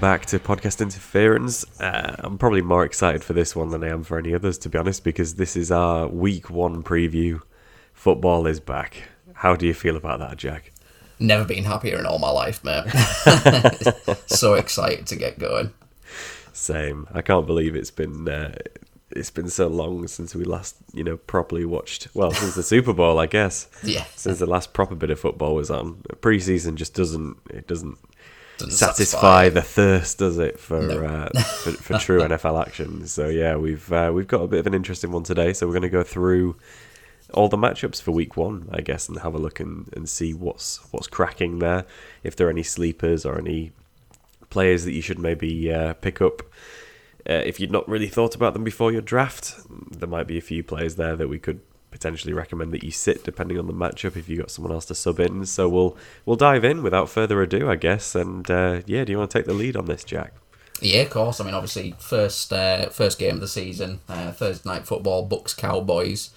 Hello and welcome back to Podcast Interference. Uh, I'm probably more excited for this one than I am for any others, to be honest, because this is our week one preview. Football is back. How do you feel about that, Jack? Never been happier in all my life, mate. so excited to get going. Same. I can't believe it's been uh, it's been so long since we last, you know, properly watched. Well, since the Super Bowl, I guess. Yeah. Since the last proper bit of football was on, preseason just doesn't it doesn't Doesn't satisfy the thirst, does it, for No. uh, for, for true NFL action? So yeah, we've uh, we've got a bit of an interesting one today. So we're going to go through all the matchups for Week One, I guess, and have a look and, and see what's what's cracking there. If there are any sleepers or any players that you should maybe uh, pick up. Uh, if you'd not really thought about them before your draft, there might be a few players there that we could potentially recommend that you sit depending on the matchup if you got someone else to sub in. So we'll we'll dive in without further ado, I guess. And uh, yeah, do you want to take the lead on this, Jack? Yeah, of course. I mean, obviously, first uh, first game of the season, uh, Thursday night football, Bucks Cowboys,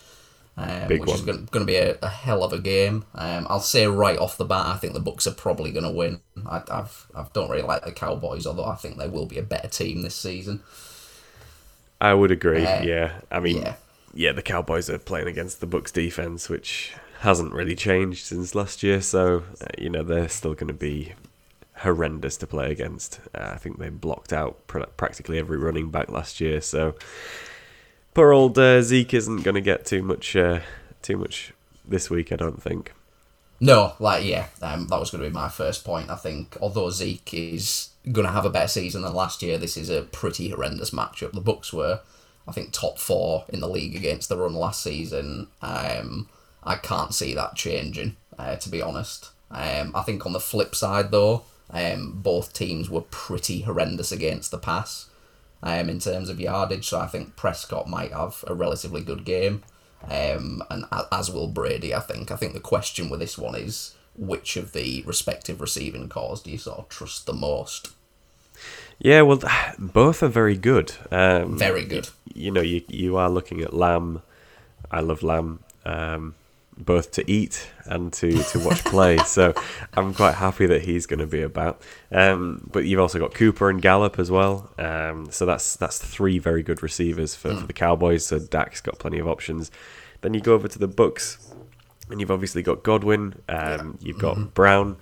um, which is one. going to be a, a hell of a game. Um, I'll say right off the bat, I think the Bucks are probably going to win. I, I've I don't really like the Cowboys, although I think they will be a better team this season. I would agree. Uh, yeah, I mean, yeah. Yeah. the Cowboys are playing against the Bucks defense, which hasn't really changed since last year. So uh, you know they're still going to be horrendous to play against. Uh, I think they blocked out pr- practically every running back last year. So poor old uh, Zeke isn't going to get too much uh, too much this week. I don't think. No, like yeah, um, that was going to be my first point. I think although Zeke is going to have a better season than last year, this is a pretty horrendous matchup. The Bucks were, I think, top four in the league against the run last season. Um, I can't see that changing, uh, to be honest. Um, I think on the flip side, though, um, both teams were pretty horrendous against the pass um, in terms of yardage. So I think Prescott might have a relatively good game, um, and as will Brady. I think. I think the question with this one is which of the respective receiving cores do you sort of trust the most? Yeah, well, both are very good. Um, Very good. you know, you you are looking at Lamb. I love Lamb, um, both to eat and to, to watch play. so I'm quite happy that he's going to be about. Um, but you've also got Cooper and Gallup as well. Um, so that's that's three very good receivers for, for the Cowboys. So Dak's got plenty of options. Then you go over to the Bucks, and you've obviously got Godwin. Um, You've got Brown,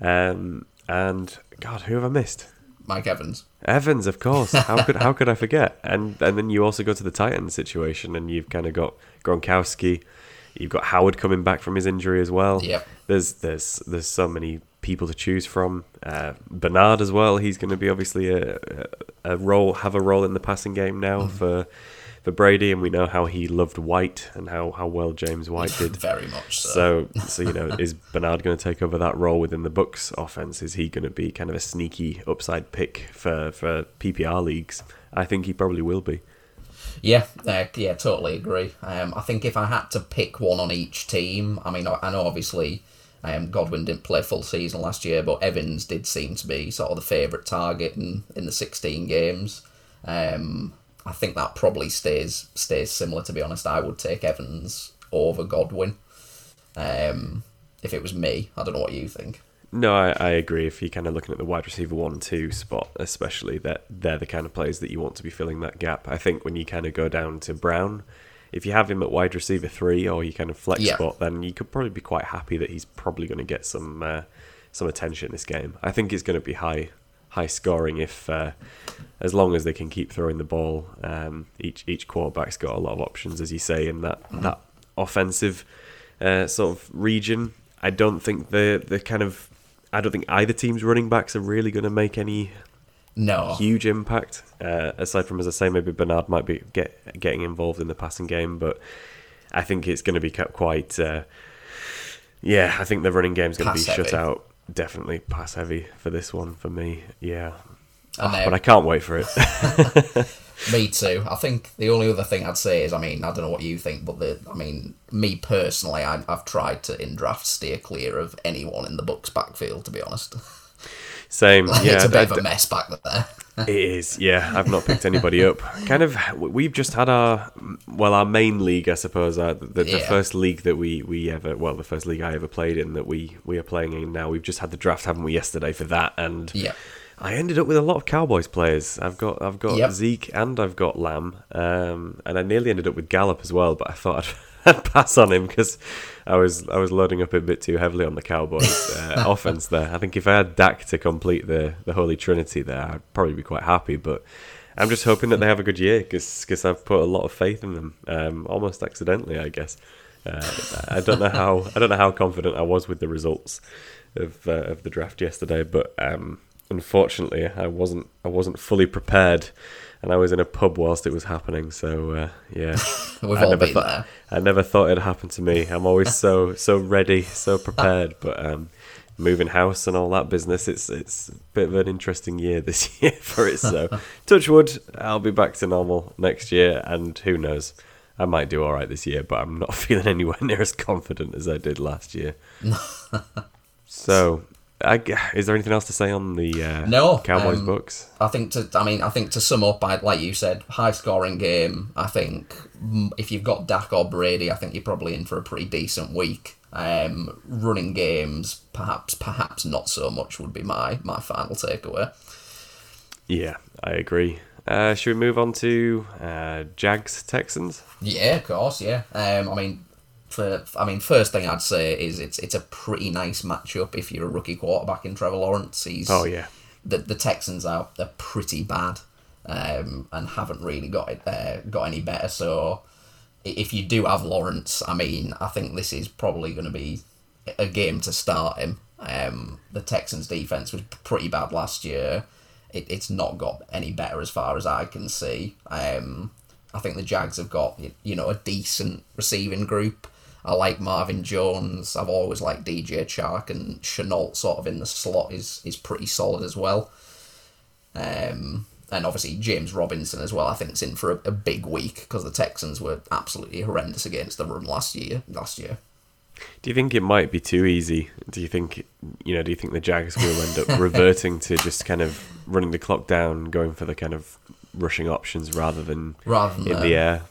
um, and God, who have I missed? Mike Evans. Evans, of course. How could how could I forget? And and then you also go to the tight ends situation, and you've kind of got Gronkowski. You've got Howard coming back from his injury as well. Yep. There's there's there's so many people to choose from. Uh, Bernard as well. He's going to be obviously a, a a role have a role in the passing game now for for Brady, and we know how he loved White and how how well James White did. Very much so. So, so you know, is Bernard going to take over that role within the Bucks offense? Is he going to be kind of a sneaky upside pick for for PPR leagues? I think he probably will be. Yeah, uh, yeah, totally agree. Um, I think if I had to pick one on each team, I mean, I know obviously um, Godwin didn't play full season last year, but Evans did seem to be sort of the favourite target in, in the 16 games. Um, I think that probably stays stays similar. To be honest, I would take Evans over Godwin. Um, if it was me, I don't know what you think. No, I, I agree. If you're kind of looking at the wide receiver one and two spot, especially that they're the kind of players that you want to be filling that gap. I think when you kind of go down to Brown, if you have him at wide receiver three or you kind of flex Yeah. spot, then you could probably be quite happy that he's probably going to get some uh, some attention this game. I think it's going to be high high scoring if uh, as long as they can keep throwing the ball. Um, each each quarterback's got a lot of options, as you say, in that that offensive uh, sort of region. I don't think the the kind of I don't think either team's running backs are really going to make any No, huge impact. Uh, aside from, as I say, maybe Bernard might be get getting involved in the passing game, but I think it's going to be kept quite. Uh, yeah, I think the running game's going to be Pass shut out. Definitely pass heavy for this one for me. Yeah, and but uh, I can't wait for it. Me too. I think the only other thing I'd say is, I mean, I don't know what you think, but the, I mean, me personally, I, I've tried to in draft steer clear of anyone in the Bucks backfield. To be honest, Same. Yeah, it's a bit I- of a mess back there. It is, yeah. I've not picked anybody up. Kind of, we've just had our, well, our main league, I suppose, uh, the, the Yeah. first league that we, we ever, well, the first league I ever played in that we, we are playing in now. We've just had the draft, haven't we, yesterday for that, and Yeah. I ended up with a lot of Cowboys players. I've got I've got Yep. Zeke and I've got Lamb, um, and I nearly ended up with Gallup as well. But I thought I'd, I'd pass on him because I was I was loading up a bit too heavily on the Cowboys uh, offense there. I think if I had Dak to complete the the Holy Trinity there, I'd probably be quite happy. But I'm just hoping that they have a good year because I've put a lot of faith in them, um, almost accidentally, I guess. Uh, I don't know how I don't know how confident I was with the results of uh, of the draft yesterday, but um, unfortunately, I wasn't I wasn't fully prepared, and I was in a pub whilst it was happening. So uh, yeah, We've I all never been thought- there. I never thought it'd happen to me. I'm always so so ready, so prepared, but um, moving house and all that business, it's it's a bit of an interesting year this year for it. So touch wood, I'll be back to normal next year, and who knows. I might do all right this year, but I'm not feeling anywhere near as confident as I did last year. so, I, is there anything else to say on the uh, No, Cowboys um, Bucks? I think to I mean I think to sum up, I, like you said, high scoring game. I think if you've got Dak or Brady, I think you're probably in for a pretty decent week. Um, running games, perhaps perhaps not so much would be my my final takeaway. Yeah, I agree. Uh, should we move on to uh, Jags Texans? Yeah, of course. Yeah. Um, I mean, for I mean, first thing I'd say is it's it's a pretty nice matchup if you're a rookie quarterback in Trevor Lawrence. He's Oh yeah, the the Texans are they're pretty bad, um, and haven't really got it uh, got any better. So if you do have Lawrence, I mean, I think this is probably going to be a game to start him. Um, the Texans defense was pretty bad last year. It, it's not got any better as far as I can see. Um, I think the Jags have got you know a decent receiving group. I like Marvin Jones. I've always liked DJ Chark and Shenault sort of in the slot is is pretty solid as well. Um, and obviously James Robinson as well. I think is in for a, a big week because the Texans were absolutely horrendous against the run last year. Last year, Do you think it might be too easy? Do you think you know? Do you think the Jags will end up reverting to just kind of running the clock down, going for the kind of rushing options rather than rather than in um, the air?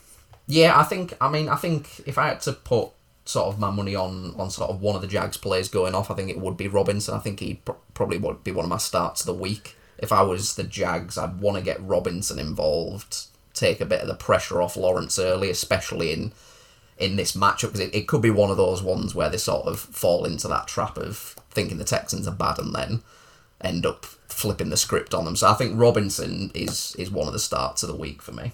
Yeah, I think. I mean, I think if I had to put sort of my money on on sort of one of the Jags players going off, I think it would be Robinson. I think he'd pr- probably would be one of my starts of the week. If I was the Jags, I'd want to get Robinson involved, take a bit of the pressure off Lawrence early, especially in in this matchup because it, it could be one of those ones where they sort of fall into that trap of thinking the Texans are bad and then end up flipping the script on them. So I think Robinson is is one of the starts of the week for me.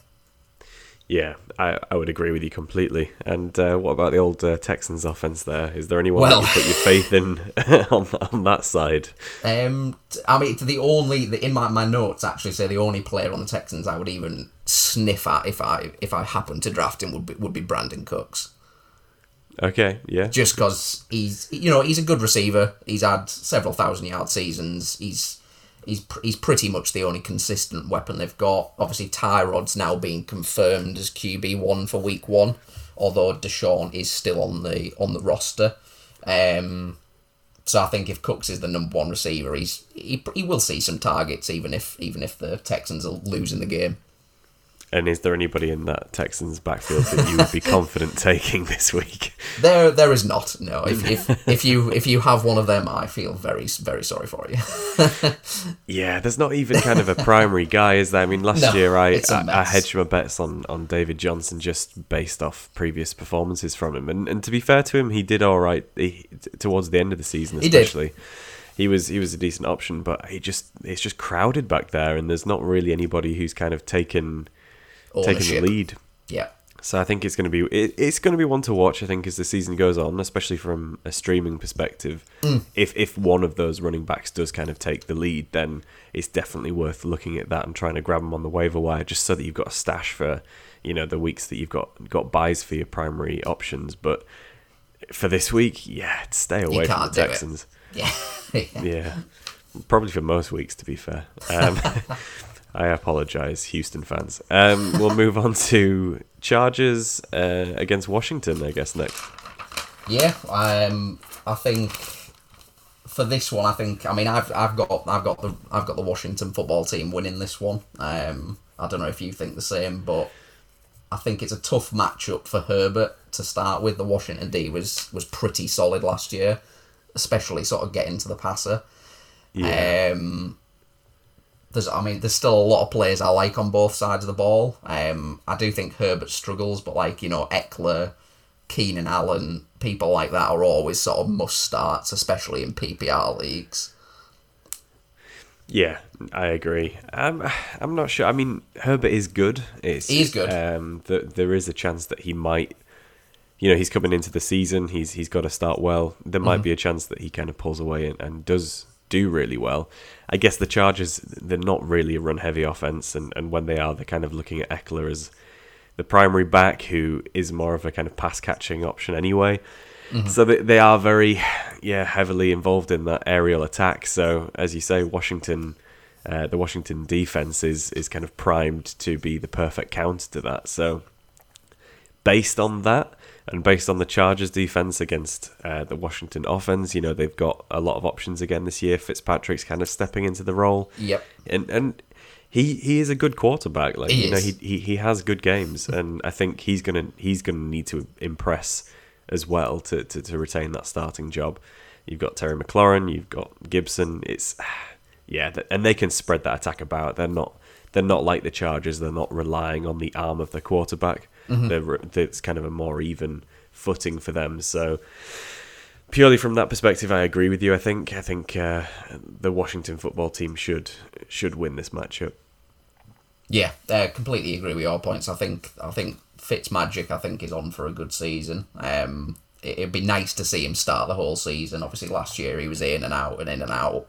Yeah, I, I would agree with you completely. And uh, what about the old uh, Texans offense? There is there anyone Well- that you put your faith in on on that side? Um, I mean, the only the, in my, my notes actually say the only player on the Texans I would even sniff at if I if I happened to draft him would be would be Brandin Cooks, Okay, yeah, just because he's you know he's a good receiver. He's had several thousand yard seasons. He's he's pr- he's pretty much the only consistent weapon they've got. Obviously, Tyrod's now being confirmed as QB one for week one, although Deshaun is still on the on the roster. Um, so I think if Cooks is the number one receiver, he's he, he will see some targets even if even if the Texans are losing the game. And is there anybody in that Texans backfield that you would be confident taking this week? There there is not no. If if, if you if you have one of them, I feel very very sorry for you. Yeah, there's not even kind of a primary guy, is there? I mean, last No, year I, I, I hedged my bets on, on David Johnson just based off previous performances from him, and and to be fair to him, he did all right he, towards the end of the season, He did. especially. He was he was a decent option, but he just it's just crowded back there, and there's not really anybody who's kind of taken taken the lead. Yeah. So I think it's going to be it, it's going to be one to watch. I think as the season goes on, especially from a streaming perspective. If if one of those running backs does kind of take the lead, then it's definitely worth looking at that and trying to grab them on the waiver wire, just so that you've got a stash for you know the weeks that you've got got byes for your primary options. But for this week, yeah, stay away from the it. Texans. Yeah. Yeah, probably for most weeks, to be fair. Um, I apologize, Houston fans. Um, we'll move on to Chargers uh, against Washington, I guess, next. Yeah, um, I think for this one, I think I mean I've I've got I've got the I've got the Washington football team winning this one. Um, I don't know if you think the same, but I think it's a tough matchup for Herbert to start with. The Washington D was was pretty solid last year, especially sort of getting to the passer. Yeah, Um, there's I mean there's still a lot of players I like on both sides of the ball. Um, I do think Herbert struggles, but like you know Ekeler, Keenan Allen, people like that are always sort of must starts, especially in PPR leagues. Yeah, I agree. Um, I'm not sure. I mean, Herbert is good. It's, He's good. Um, th- there is a chance that he might. You know, he's coming into the season. He's he's got to start well. There might be a chance that he kind of pulls away and, and does do really well. I guess the Chargers they're not really a run heavy offense, and, and when they are, they're kind of looking at Ekeler as the primary back, who is more of a kind of pass catching option anyway. So they, they are very, yeah, heavily involved in that aerial attack. So as you say, Washington, uh, the Washington defense is is kind of primed to be the perfect counter to that. So based on that, and based on the Chargers defense against uh, the Washington offense, you know they've got a lot of options again this year. Fitzpatrick's kind of stepping into the role Yep. and and he he is a good quarterback. Like He you know, he, he he has good games, and I think he's gonna he's gonna need to impress as well to, to, to retain that starting job. You've got Terry McLaurin, you've got Gibson. It's yeah, and they can spread that attack about. They're not they're not like the Chargers. They're not relying on the arm of the quarterback. It's kind of a more even footing for them. So purely from that perspective, I agree with you. I think I think uh, the Washington football team should should win this matchup. Yeah, I completely agree with your points. I think I think Fitzmagic I think is on for a good season. Um, it, it'd be nice to see him start the whole season. Obviously, last year he was in and out and in and out.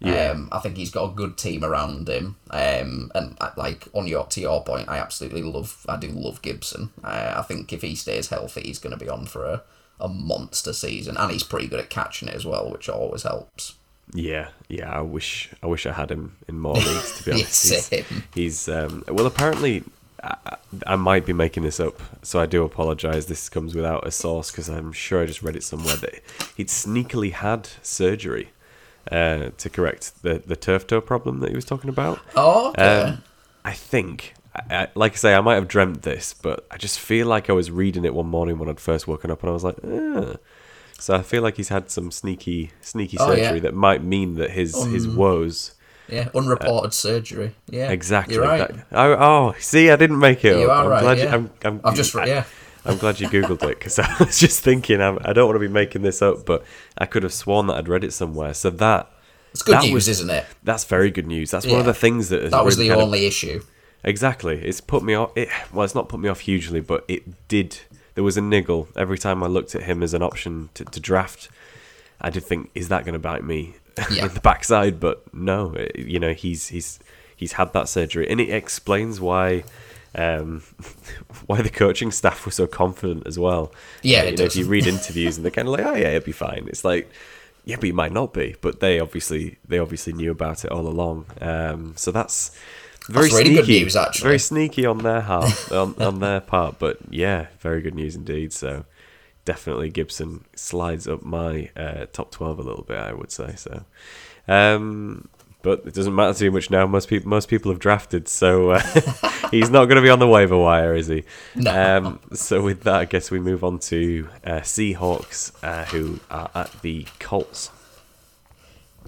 Yeah. Um, I think he's got a good team around him. Um, and uh, like on your to your point, I absolutely love. I do love Gibson. Uh, I think if he stays healthy, he's going to be on for a, a monster season, and he's pretty good at catching it as well, which always helps. Yeah, yeah. I wish I wish I had him in more leagues. To be honest, he's, he's um, well. Apparently, I, I might be making this up, so I do apologize. This comes without a source because I'm sure I just read it somewhere that he'd sneakily had surgery uh, to correct the the turf toe problem that he was talking about. Oh, okay. Um, I think, I, I, like I say, I might have dreamt this, but I just feel like I was reading it one morning when I'd first woken up, and I was like, eh. so I feel like he's had some sneaky, sneaky Oh, surgery yeah. Um, that might mean that his his woes yeah, unreported surgery. Yeah, exactly. You're right. that- oh, oh, see, I didn't make it. You up. are I'm right, Glad yeah. you, I'm, I'm, I've just I, yeah. I'm glad you googled it because I was just thinking I'm, I don't want to be making this up, but I could have sworn that I'd read it somewhere. So that It's good that news, was- isn't it? that's very good news. That's one of the things that has That was really the kind of- only issue. Exactly. It's put me off. It, well, it's not put me off hugely, but it did. There was a niggle every time I looked at him as an option to, to draft. I did think, is that going to bite me Yeah. in the backside? But no, it- you know, he's he's he's had that surgery, and it explains why um, why the coaching staff were so confident as well. Yeah, Uh, you know, if you read interviews and they're kind of like, oh yeah, it'll be fine. It's like. Yeah, but it might not be. But they obviously they obviously knew about it all along. Um, so that's very That's really sneaky. good news, actually. Very sneaky on their half, on, on their part. But yeah, very good news indeed. So definitely Gibson slides up my uh, top twelve a little bit. I would say so. Um, but it doesn't matter too much now. Most people most people have drafted, so uh, he's not going to be on the waiver wire, is he? No. Um, so with that, I guess we move on to uh, Seahawks, uh, who are at the Colts.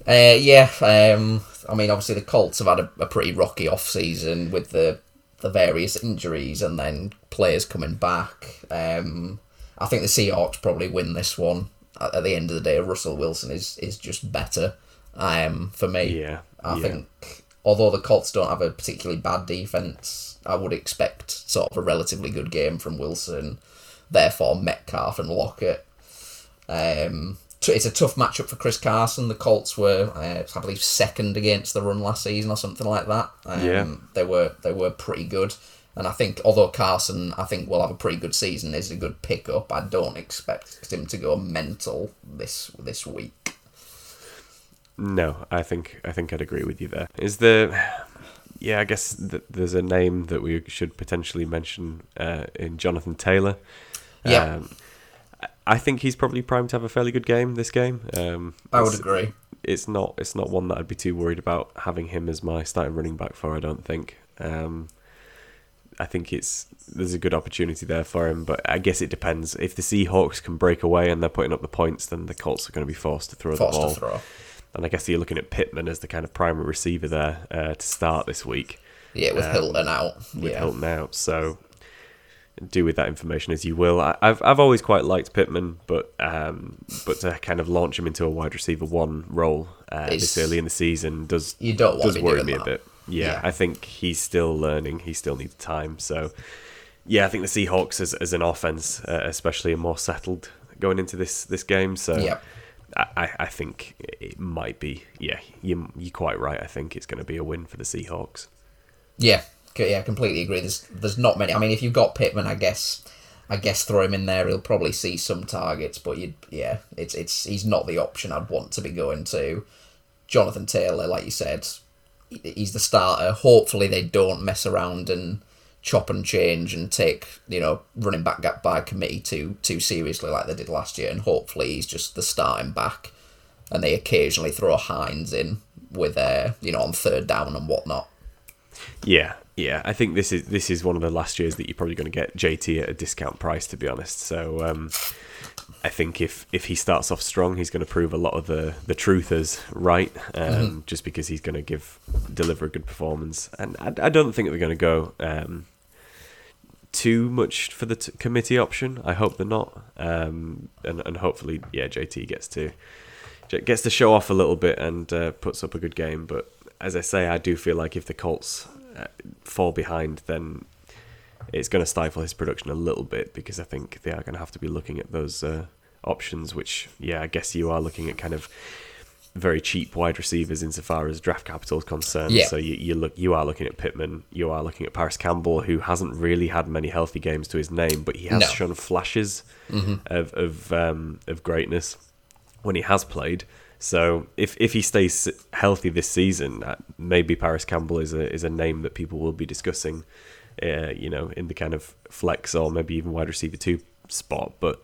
Uh, yeah, um, I mean, obviously the Colts have had a, a pretty rocky off season with the the various injuries and then players coming back. Um, I think the Seahawks probably win this one. At, at the end of the day, Russell Wilson is is just better. Um, for me, Yeah, I yeah. think although the Colts don't have a particularly bad defense, I would expect sort of a relatively good game from Wilson. Therefore, Metcalf and Lockett. Um, it's a tough matchup for Chris Carson. The Colts were, uh, I believe, second against the run last season or something like that. Um, Yeah. they were they were pretty good. And I think, although Carson, I think will have a pretty good season, is a good pickup. I don't expect him to go mental this this week. No, I think I think I'd agree with you there. Is there? Yeah, I guess th- there's a name that we should potentially mention uh, in Jonathan Taylor. Yeah. Um, I- think he's probably primed to have a fairly good game this game. Um, I would agree. It's not it's not one that I'd be too worried about having him as my starting running back for. I don't think. Um, I think it's there's a good opportunity there for him, but I guess it depends. If the Seahawks can break away and they're putting up the points, then the Colts are going to be forced to throw Forced the ball. to throw. And I guess you're looking at Pittman as the kind of primary receiver there uh, to start this week. Yeah, with Um, Hilton out. with yeah. Hilton out. So do with that information as you will. I, I've I've always quite liked Pittman, but um, but to kind of launch him into a wide receiver one role uh, this early in the season does You don't does worry me that. a bit. Yeah, Yeah. I think he's still learning. He still needs time. So yeah, I think the Seahawks as as an offense, uh, especially, are more settled going into this this game. So. Yep. I, I- think it might be. Yeah, you, you're quite right. I think it's going to be a win for the Seahawks. Yeah, yeah, I completely agree. There's there's not many. I mean, if you've got Pittman, I guess I guess throw him in there. He'll probably see some targets, but you yeah, it's it's he's not the option I'd want to be going to. Jonathan Taylor, like you said, he's the starter. Hopefully, they don't mess around and chop and change and take you know running back gap by committee too too seriously like they did last year. And hopefully, he's just the starting back, and they occasionally throw Hines in with uh you know on third down and whatnot. Yeah, yeah. I think this is this is one of the last years that you're probably going to get JT at a discount price, to be honest. So um, I think if if he starts off strong, he's going to prove a lot of the the truthers right, um, just because he's going to give deliver a good performance. And I, I don't think they're going to go um, too much for the t- committee option. I hope they're not, um, and and hopefully, yeah, JT gets to gets to show off a little bit and uh, puts up a good game. But as I say, I do feel like if the Colts uh, fall behind, then it's going to stifle his production a little bit because I think they are going to have to be looking at those uh, options. Which, yeah, I guess you are looking at kind of very cheap wide receivers insofar as draft capital is concerned. Yeah. So you, you look, you are looking at Pittman, you are looking at Paris Campbell, who hasn't really had many healthy games to his name, but he has No. shown flashes of of um, of greatness when he has played. So if if he stays healthy this season, uh, maybe Paris Campbell is a is a name that people will be discussing. Uh, you know, in the kind of flex or maybe even wide receiver two spot. But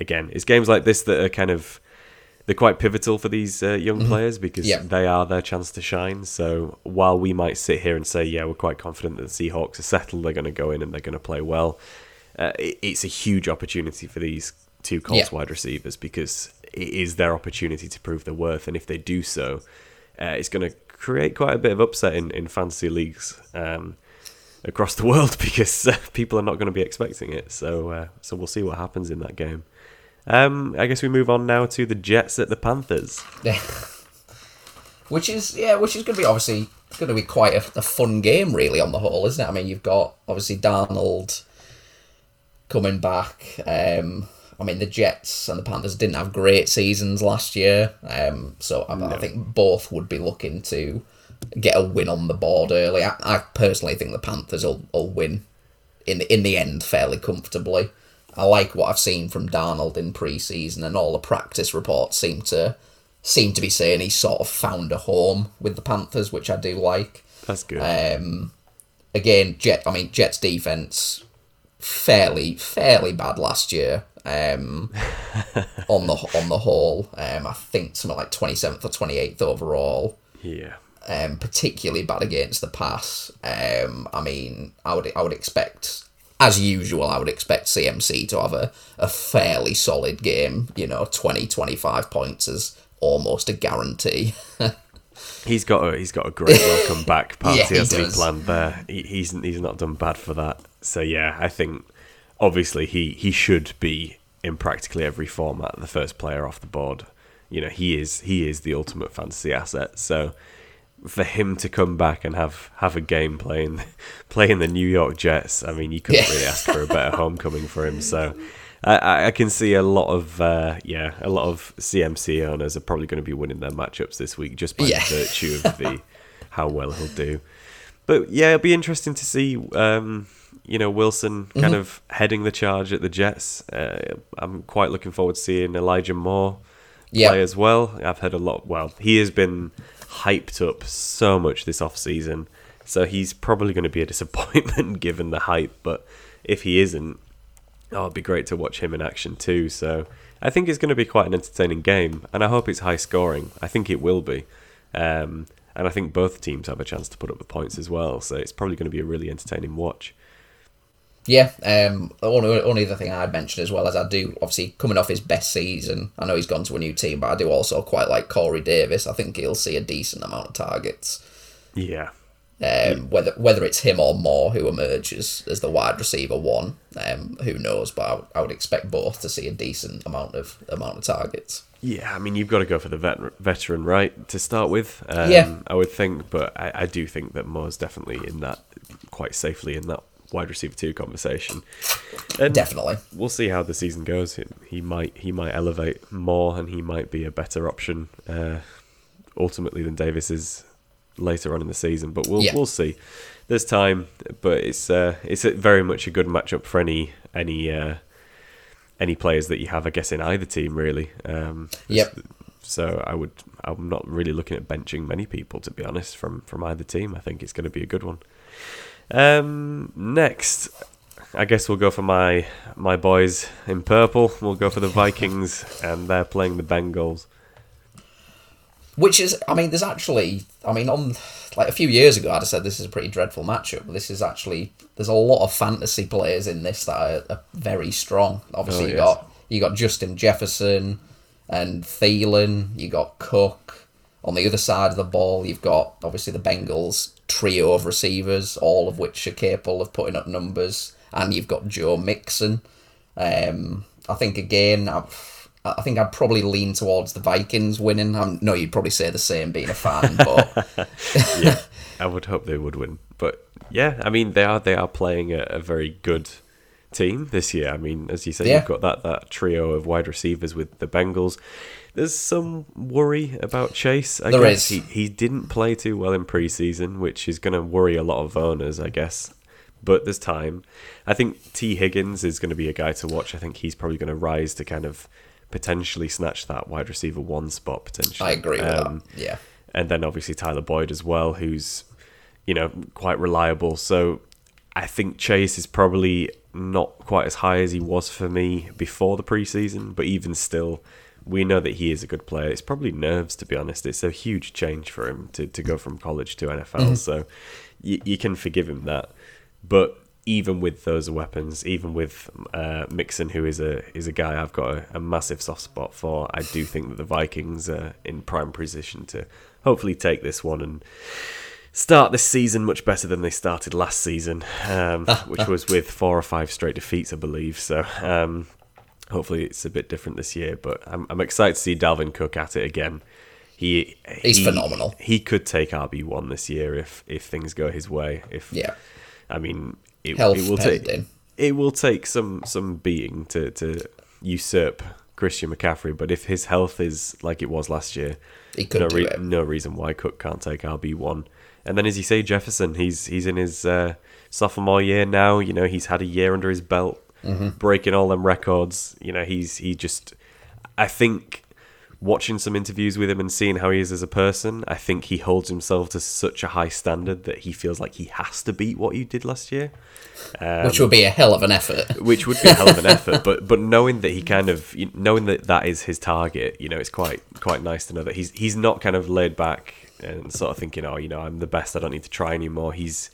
again, it's games like this that are kind of they're quite pivotal for these uh, young players because Yeah. they are their chance to shine. So while we might sit here and say, yeah, we're quite confident that the Seahawks are settled, they're going to go in and they're going to play well. Uh, it, it's a huge opportunity for these two Colts Yeah. wide receivers because it is their opportunity to prove their worth, and if they do so, uh, it's going to create quite a bit of upset in in fantasy leagues. Um, across the world because uh, people are not going to be expecting it. So uh, so we'll see what happens in that game. Um, I guess we move on now to the Jets at the Panthers. which is yeah, which is going to be obviously going to be quite a, a fun game, really, on the whole, isn't it? I mean, you've got obviously Darnold coming back. Um, I mean, the Jets and the Panthers didn't have great seasons last year, um, so I, I think both would be looking to get a win on the board early. I, I personally think the Panthers will, will win in the, in the end fairly comfortably. I like what I've seen from Darnold in pre-season, and all the practice reports seem to seem to be saying he's sort of found a home with the Panthers, which I do like. That's good. Um, again, Jet. I mean, Jets defense fairly fairly bad last year. Um, on the on the whole, um, I think something like twenty seventh or twenty eighth overall. yeah. Um, particularly bad against the pass. Um, I mean, I would I would expect. As usual, I would expect CMC to have a, a fairly solid game. You know, 20, 25 points is almost a guarantee. He's got a he's got a great welcome back party Yeah, he hasn't he planned there. He, he's he's not done bad for that. So yeah, I think obviously he he should be in practically every format the first player off the board. You know he is he is the ultimate fantasy asset. So for him to come back and have have a game playing playing the New York Jets, I mean you couldn't Yeah. really ask for a better homecoming for him. So. I- I, can see a lot of uh, yeah, a lot of CMC owners are probably going to be winning their matchups this week just by Yeah. virtue of the how well he'll do. But yeah, it'll be interesting to see. Um, you know, Wilson kind of heading the charge at the Jets. Uh, I'm quite looking forward to seeing Elijah Moore Yeah. play as well. I've heard a lot. Well, he has been hyped up so much this off season, so he's probably going to be a disappointment given the hype. But if he isn't, oh, it'd be great to watch him in action too. So I think it's going to be quite an entertaining game, and I hope it's high scoring. I think it will be. Um, and I think both teams have a chance to put up the points as well. So it's probably going to be a really entertaining watch. Yeah, um, only, only other thing I'd mention as well as I do, obviously, coming off his best season, I know he's gone to a new team, but I do also quite like Corey Davis. I think he'll see a decent amount of targets. Yeah. Um, whether whether it's him or Moore who emerges as the wide receiver one, um, who knows? But I would, would expect both to see a decent amount of amount of targets. Yeah, I mean, you've got to go for the vet- veteran, right, to start with. Um, Yeah. I would think, but I, I do think that Moore's definitely in that, quite safely in that wide receiver two conversation. And Definitely. we'll see how the season goes. He, might he might elevate more, and he might be a better option uh, ultimately than Davis is later on in the season. But we'll Yeah. we'll see. There's time, but it's uh, it's a, very much a good matchup for any any uh, any players that you have, I guess, in either team really. Um, Yep. So I would I'm not really looking at benching many people to be honest from from either team. I think it's going to be a good one. Um, next, I guess we'll go for my my boys in purple. We'll go for the Vikings, and they're playing the Bengals. Which is, I mean, there's actually, I mean, on like a few years ago, I'd have said this is a pretty dreadful matchup. But this is actually, there's a lot of fantasy players in this that are, are very strong. Obviously, Oh, you yes. got you got Justin Jefferson and Thielen. You got Cook. On the other side of the ball, you've got obviously the Bengals trio of receivers, all of which are capable of putting up numbers, and you've got Joe Mixon. Um, I think again, I've, I think I'd probably lean towards the Vikings winning. I know you'd probably say the same, being a fan, but yeah, I would hope they would win. But yeah, I mean they are they are playing a, a very good team this year. I mean, as you say, Yeah. you've got that that trio of wide receivers with the Bengals. There's some worry about Chase. I There guess is. he he didn't play too well in preseason, which is going to worry a lot of owners, I guess. But there's time. I think Tee Higgins is going to be a guy to watch. I think he's probably going to rise to kind of potentially snatch that wide receiver one spot potentially. I agree with Um, that. Yeah. and then obviously Tyler Boyd as well, who's you know quite reliable. So I think Chase is probably not quite as high as he was for me before the preseason, but even still, we know that he is a good player. It's probably nerves, to be honest. It's a huge change for him to, to go from college to NFL, so you, you can forgive him that. But even with those weapons, even with uh, Mixon, who is a is a guy I've got a, a massive soft spot for, I do think that the Vikings are in prime position to hopefully take this one and start this season much better than they started last season, um, which was with four or five straight defeats, I believe. So um, hopefully it's a bit different this year. But I'm, I'm excited to see Dalvin Cook at it again. He He's he- phenomenal. He could take RB one this year if if things go his way. If Yeah. I mean, it, Health it will take it will take some some beating to to usurp Christian McCaffrey. But if his health is like it was last year, He could no, do it. no reason why Cook can't take RB one. And then, as you say, Jefferson, he's he's in his uh, sophomore year now. You know, he's had a year under his belt, Mm-hmm. breaking all them records. You know, he's he just. I think watching some interviews with him and seeing how he is as a person, I think he holds himself to such a high standard that he feels like he has to beat what you did last year. Um, Which would be a hell of an effort. which would be a hell of an effort. But but knowing that he kind of knowing that that is his target, you know, it's quite quite nice to know that he's he's not kind of laid back and sort of thinking, oh, you know, I'm the best. I don't need to try anymore. He's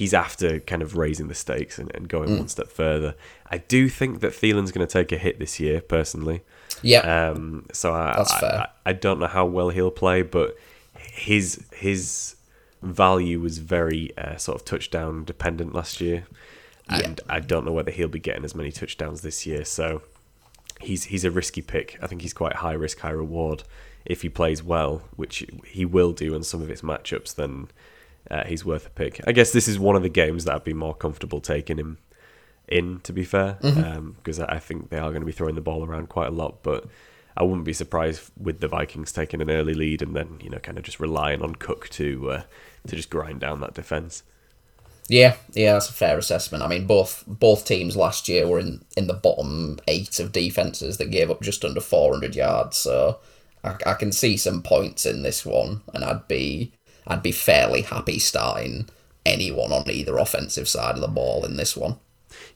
he's after kind of raising the stakes and, and going one step further. I do think that Thielen's going to take a hit this year, personally. Yeah. Um, so I, That's I, fair. I, I don't know how well he'll play, but his his value was very uh, sort of touchdown dependent last year, Yeah. and I don't know whether he'll be getting as many touchdowns this year. So he's he's a risky pick. I think he's quite high risk, high reward. If he plays well, which he will do in some of his matchups, then uh, he's worth a pick. I guess this is one of the games that I'd be more comfortable taking him in, to be fair, because I I think they are going to be throwing the ball around quite a lot. But I wouldn't be surprised with the Vikings taking an early lead and then you know kind of just relying on Cook to uh, to just grind down that defense. Yeah, yeah, that's a fair assessment. I mean, both both teams last year were in, in the bottom eight of defenses that gave up just under 400 yards. So I, I can see some points in this one, and I'd be I'd be fairly happy starting anyone on either offensive side of the ball in this one.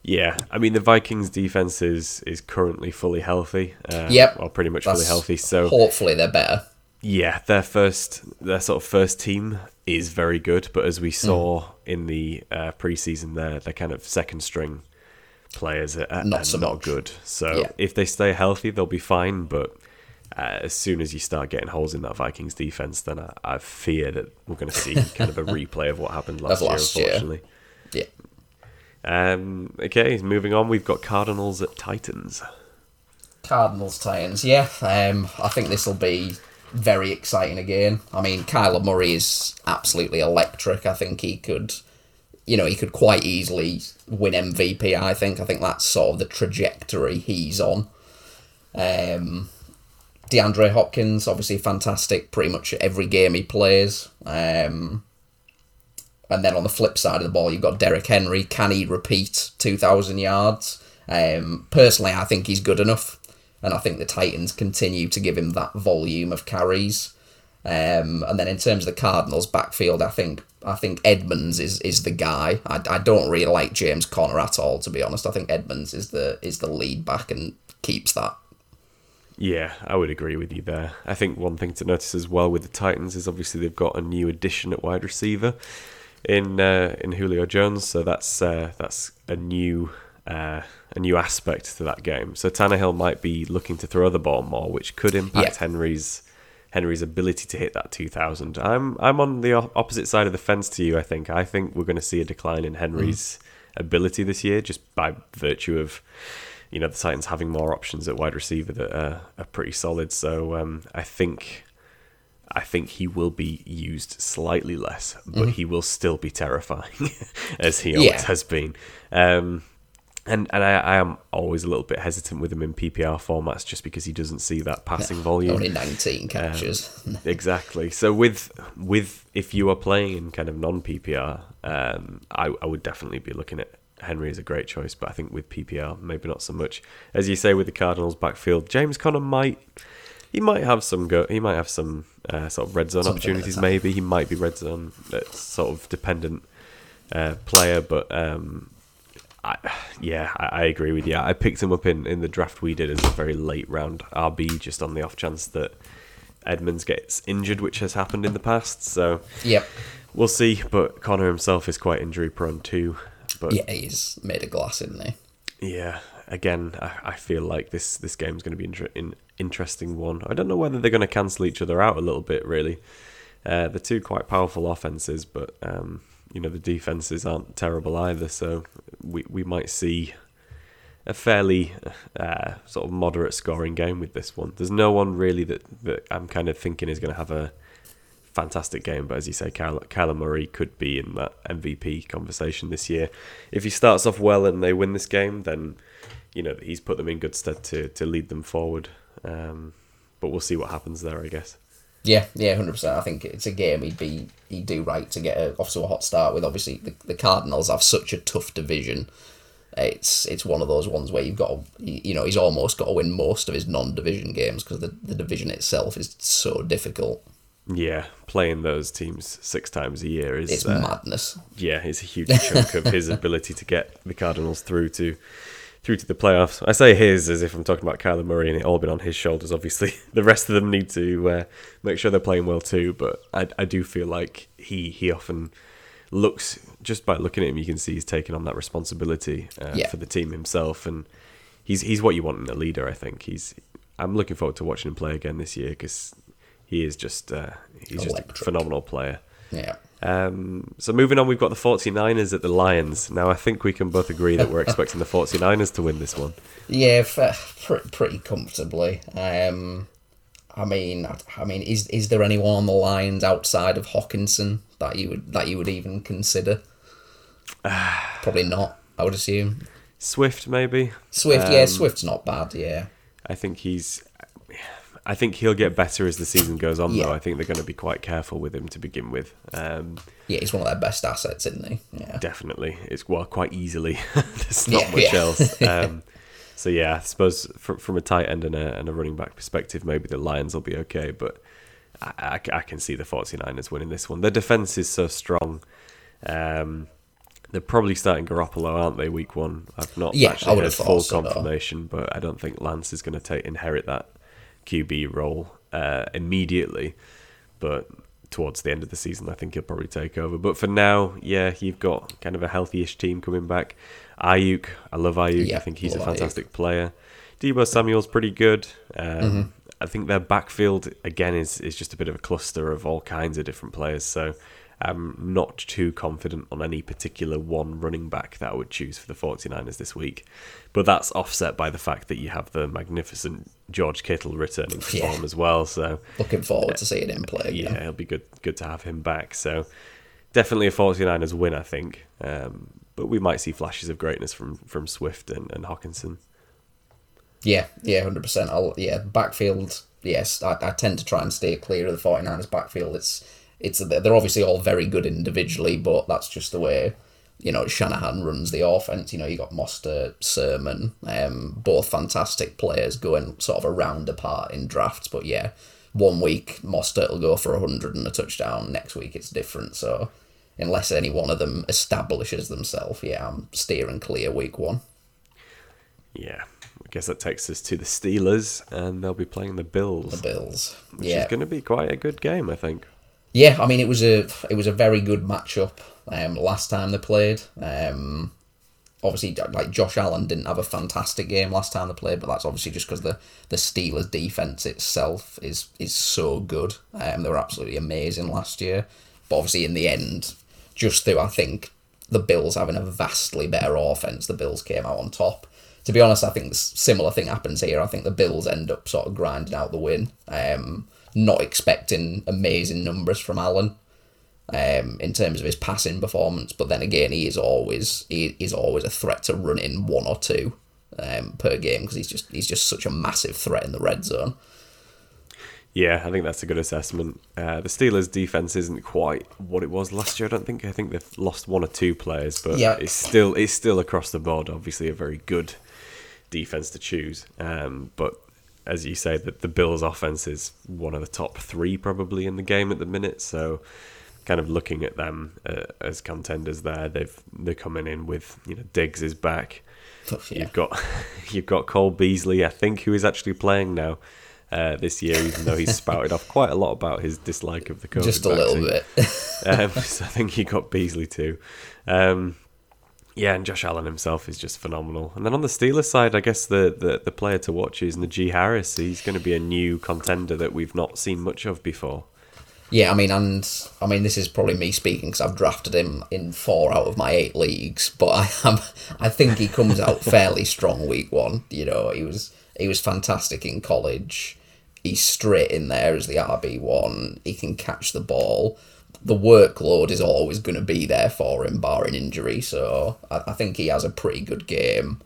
Yeah, I mean the Vikings defense is is currently fully healthy. Uh, Yep, or pretty much fully healthy. So hopefully they're better. Yeah, their first, their sort of first team is very good, but as we saw in the uh, preseason, their their kind of second string players are, are Not so not good. So Yeah. if they stay healthy, they'll be fine. But uh, as soon as you start getting holes in that Vikings defense, then I, I fear that we're going to see kind of a replay of what happened last, last year, year. unfortunately. Yeah. Um, okay, moving on, we've got Cardinals at Titans. Cardinals Titans, yeah. Um, I think this will be very exciting again. I mean, Kyler Murray is absolutely electric. I think he could, you know, he could quite easily win MVP. I think. I think that's sort of the trajectory he's on. Um, DeAndre Hopkins, obviously fantastic. Pretty much every game he plays. Um, and then on the flip side of the ball, you've got Derrick Henry. Can he repeat 2,000 yards? Um, personally, I think he's good enough. And I think the Titans continue to give him that volume of carries. Um, and then in terms of the Cardinals backfield, I think I think Edmonds is, is the guy. I, I don't really like James Conner at all, to be honest. I think Edmonds is the is the lead back and keeps that. Yeah, I would agree with you there. I think one thing to notice as well with the Titans is obviously they've got a new addition at wide receiver in uh, in Julio Jones, so that's uh, that's a new uh, a new aspect to that game. So Tannehill might be looking to throw the ball more, which could impact Yeah. Henry's Henry's ability to hit that 2000. I'm I'm on the opposite side of the fence to you. I think I think we're going to see a decline in Henry's ability this year just by virtue of you know the Titans having more options at wide receiver that are, are pretty solid. So um, I think I think he will be used slightly less, but he will still be terrifying as he always Yeah. has been. Um, and and I, I am always a little bit hesitant with him in PPR formats just because he doesn't see that passing volume. Only 19 catches. Exactly. So with with if you are playing in kind of non PPR, um, I I would definitely be looking at Henry is a great choice, but I think with PPR maybe not so much. As you say with the Cardinals backfield, James Conner might he might have some go he might have some uh, sort of red zone Something opportunities. Maybe he might be red zone uh, sort of dependent uh, player, but um, I, yeah, I, I agree with you. I picked him up in, in the draft we did as a very late round RB, just on the off chance that Edmonds gets injured, which has happened in the past. So yep. we'll see. But Conner himself is quite injury prone too. But Yeah, he's made a glass, isn't he? yeah, again, I, I feel like this this game's going to be inter- in interesting one. I don't know whether they're going to cancel each other out a little bit. Really, uh, they're two quite powerful offenses, but um, you know the defenses aren't terrible either. So we we might see a fairly uh, sort of moderate scoring game with this one. There's no one really that that I'm kind of thinking is going to have a fantastic game, but as you say, Kyler Murray could be in that MVP conversation this year. If he starts off well and they win this game, then you know he's put them in good stead to to lead them forward. Um, but we'll see what happens there, I guess. Yeah, yeah, hundred percent. I think it's a game he'd be he'd do right to get a, off to a hot start with. Obviously, the, the Cardinals have such a tough division. It's it's one of those ones where you've got to, you know he's almost got to win most of his non-division games because the, the division itself is so difficult. Yeah, playing those teams six times a year is It's uh, madness. yeah, is a huge chunk of his ability to get the Cardinals through to through to the playoffs. I say his as if I'm talking about Kyler Murray and it all been on his shoulders. Obviously, the rest of them need to uh, make sure they're playing well too. But I, I do feel like he he often looks just by looking at him, you can see he's taking on that responsibility uh, Yeah. for the team himself, and he's he's what you want in a leader. I think he's. I'm looking forward to watching him play again this year because he is just uh, he's just a phenomenal player. Yeah. Um, so moving on, we've got the 49ers at the Lions. Now, I think we can both agree that we're expecting the 49ers to win this one. Yeah, f- pretty, pretty comfortably. Um, I mean, I, mean, is is there anyone on the Lions outside of Hockenson that you would that you would even consider? Probably not. I would assume Swift, maybe. Swift. yeah, Um, Swift's not bad. Yeah, I think he's. I think he'll get better as the season goes on, Yeah. though. I think they're going to be quite careful with him to begin with. Um, yeah, he's one of their best assets, isn't he? Yeah, definitely, it's well quite easily. There's not Yeah, much else. Um, so yeah, I suppose from, from a tight end and a, and a running back perspective, maybe the Lions will be okay. But I, I, I can see the 49ers winning this one. Their defense is so strong. Um, they're probably starting Garoppolo, aren't they? Week one. I've not Yeah, I actually would heard full so. confirmation, but I don't think Lance is going to take inherit that QB role uh, immediately. But towards the end of the season, I think he'll probably take over. But for now, yeah, you've got kind of a healthy-ish team coming back. Aiyuk, I love Aiyuk. Yeah, I think he's a love Aiyuk. fantastic player. Deebo Samuel's pretty good. Um, Mm-hmm. I think their backfield again is is just a bit of a cluster of all kinds of different players. So I'm not too confident on any particular one running back that I would choose for the 49ers this week. But that's offset by the fact that you have the magnificent George Kittle returning to Yeah. form as well. So Looking forward to seeing him play yeah, it'll be good good to have him back. So definitely a 49ers win, I think. Um, but we might see flashes of greatness from from Swift and, and Hockenson. Yeah, yeah, hundred percent. I'll yeah, backfield. Yes, I, I tend to try and stay clear of the 49ers backfield. It's it's they're obviously all very good individually, but that's just the way you know Shanahan runs the offense. You know, you got Mostert, Sermon, um, both fantastic players going sort of around apart in drafts. But yeah, one week Mostert will go for hundred and a touchdown. Next week it's different. So unless any one of them establishes themselves, yeah, I'm steering clear week one. Yeah, I guess that takes us to the Steelers, and they'll be playing the Bills, The Bills, which yeah, is going to be quite a good game, I think. Yeah, I mean it was a it was a very good matchup um, last time they played. Um, obviously, like Josh Allen didn't have a fantastic game last time they played, but that's obviously just because the the Steelers defense itself is is so good. Um, they were absolutely amazing last year, but obviously in the end, just through I think the Bills having a vastly better offense, the Bills came out on top. To be honest, I think similar thing happens here. I think the Bills end up sort of grinding out the win. Um, not expecting amazing numbers from Allen um, in terms of his passing performance, but then again, he is always he is always a threat to run in one or two um, per game because he's just he's just such a massive threat in the red zone. Yeah, I think that's a good assessment. Uh, the Steelers' defense isn't quite what it was last year. I don't think. I think they've lost one or two players, but Yeah. it's still it's still across the board. Obviously, a very good defense to choose. Um, but as you say, that the Bills' offense is one of the top three probably in the game at the minute. So, kind of looking at them uh, as contenders there, they've they're coming in with you know Diggs is back. Yeah. You've got you've got Cole Beasley, I think, who is actually playing now uh, this year, even though he's spouted off quite a lot about his dislike of the COVID Just a little bit. um, so I think you got Beasley too. Um, yeah, and Josh Allen himself is just phenomenal. And then on the Steelers side, I guess the, the, the player to watch is Najee Harris. He's going to be a new contender that we've not seen much of before. Yeah, I mean, and I mean, this is probably me speaking because I've drafted him in four out of my eight leagues, but I am, I think he comes out fairly strong week one. You know, he was he was fantastic in college. He's straight in there as the RB one. He can catch the ball. The workload is always going to be there for him, barring injury. So I, I think he has a pretty good game.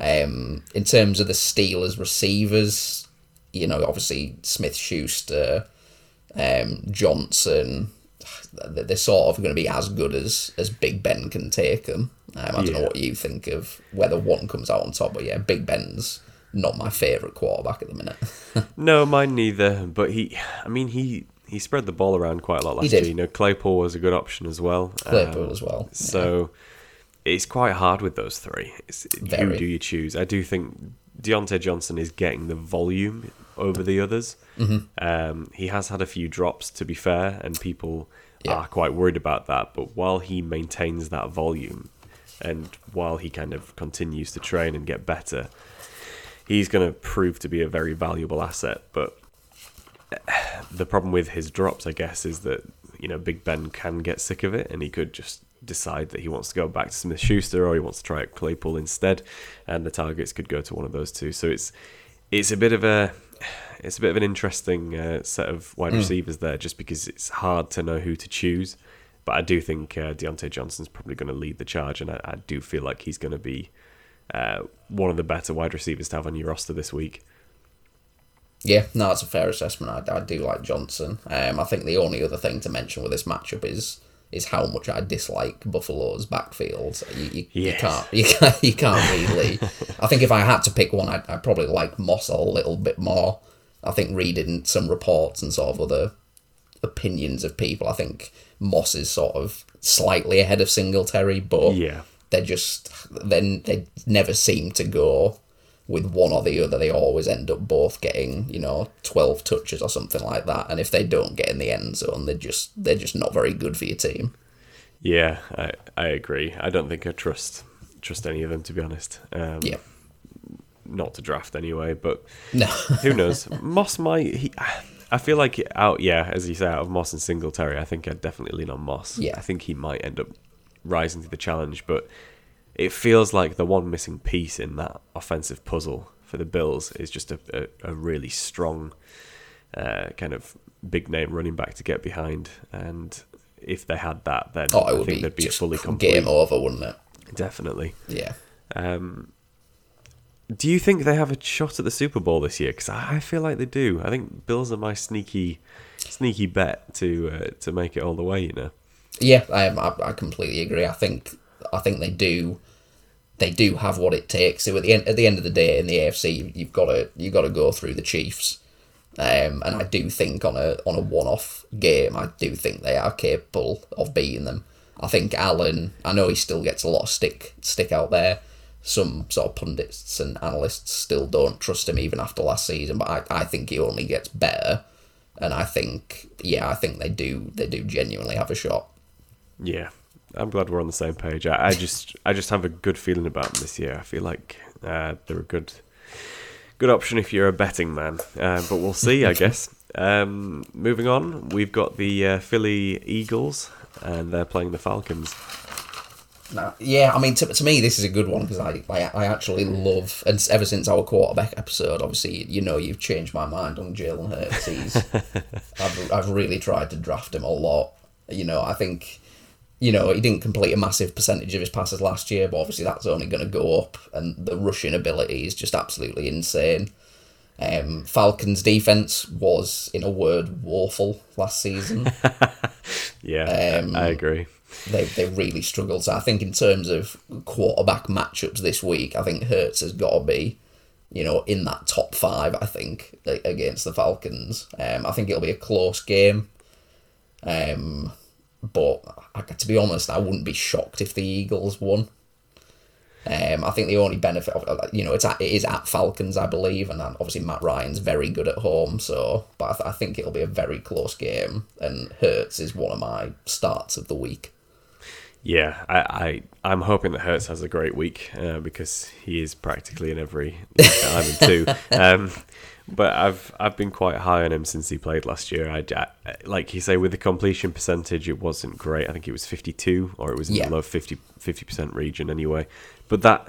Um, in terms of the Steelers receivers, you know, obviously Smith Schuster um, Johnson, they're sort of going to be as good as, as Big Ben can take them. Um, I don't Yeah. know what you think of whether one comes out on top, but yeah, Big Ben's not my favourite quarterback at the minute. No, mine neither. But he, I mean, he he spread the ball around quite a lot last year. You know, Claypool was a good option as well. Claypool Um, as well. So it's quite hard with those three. It's, who do you choose? I do think Diontae Johnson is getting the volume over the others. Mm-hmm. Um, he has had a few drops, to be fair, and people Yeah. are quite worried about that. But while he maintains that volume, and while he kind of continues to train and get better, he's going to prove to be a very valuable asset. But the problem with his drops, I guess, is that you know Big Ben can get sick of it, and he could just decide that he wants to go back to Smith Schuster or he wants to try out Claypool instead, and the targets could go to one of those two. So it's it's a bit of a it's a bit of an interesting uh, set of wide receivers there, just because it's hard to know who to choose. But I do think uh, Diontae Johnson's probably going to lead the charge, and I, I do feel like he's going to be uh, one of the better wide receivers to have on your roster this week. Yeah, no, that's a fair assessment. I, I do like Johnson. Um, I think the only other thing to mention with this matchup is is how much I dislike Buffalo's backfield. You, you, you can't you can't you can't really. I think if I had to pick one, I'd, I'd probably like Moss a little bit more. I think reading some reports and sort of other opinions of people, I think Moss is sort of slightly ahead of Singletary, but Yeah. they're just then they never seem to go with one or the other. They always end up both getting you know twelve touches or something like that. And if they don't get in the end zone, they're just they're just not very good for your team. Yeah, I, I agree. I don't think I trust trust any of them to be honest. Um, Yeah. Not to draft anyway, but No. who knows? Moss might. He, I feel like out. Yeah, as you say, out of Moss and Singletary, I think I'd definitely lean on Moss. Yeah. I think he might end up rising to the challenge, but it feels like the one missing piece in that offensive puzzle for the Bills is just a, a, a really strong uh, kind of big name running back to get behind. And if they had that, then oh, I would think be they'd be fully complete. game over, wouldn't it? Definitely. Yeah. Um, do you think they have a shot at the Super Bowl this year? Because I feel like they do. I think Bills are my sneaky, sneaky bet to uh, to make it all the way. You know. Yeah, I, I I completely agree. I think I think they do they do have what it takes. So at the end at the end of the day in the AFC, you've got to you've got to go through the Chiefs. Um, and I do think on a on a one off game, I do think they are capable of beating them. I think Allen. I know he still gets a lot of stick stick out there. Some sort of pundits and analysts still don't trust him even after last season, but I, I think he only gets better. And I think yeah, I think they do they do genuinely have a shot. Yeah, I'm glad we're on the same page. I, I just I just have a good feeling about them this year. I feel like uh, they're a good good option if you're a betting man. Uh, but we'll see, I guess. Um, moving on, we've got the uh, Philly Eagles, and they're playing the Falcons. No, yeah, I mean, to, to me, this is a good one because I, I I actually love, and ever since our quarterback episode, obviously, you know, you've changed my mind on Jalen Hurts. He's, I've, I've really tried to draft him a lot. You know, I think, you know, he didn't complete a massive percentage of his passes last year, but obviously that's only going to go up, and the rushing ability is just absolutely insane. Um, Falcons' defense was, in a word, woeful last season. Yeah, Um, I, agree. they they really struggled. So I think in terms of quarterback matchups this week, I think Hurts has got to be, you know, in that top five. I think against the Falcons. Um, I think it'll be a close game. Um, but to be honest, I wouldn't be shocked if the Eagles won. Um, I think the only benefit of you know it's at, it is at Falcons, I believe, and obviously Matt Ryan's very good at home. So, but I, th- I think it'll be a very close game, and Hurts is one of my starts of the week. Yeah, I, I I'm hoping that Hurts has a great week uh, because he is practically in every I'm in two. Um, but I've I've been quite high on him since he played last year. I, I- like you say with the completion percentage, it wasn't great. I think it was 52 or it was in Yeah. the low 50 percent region anyway. But that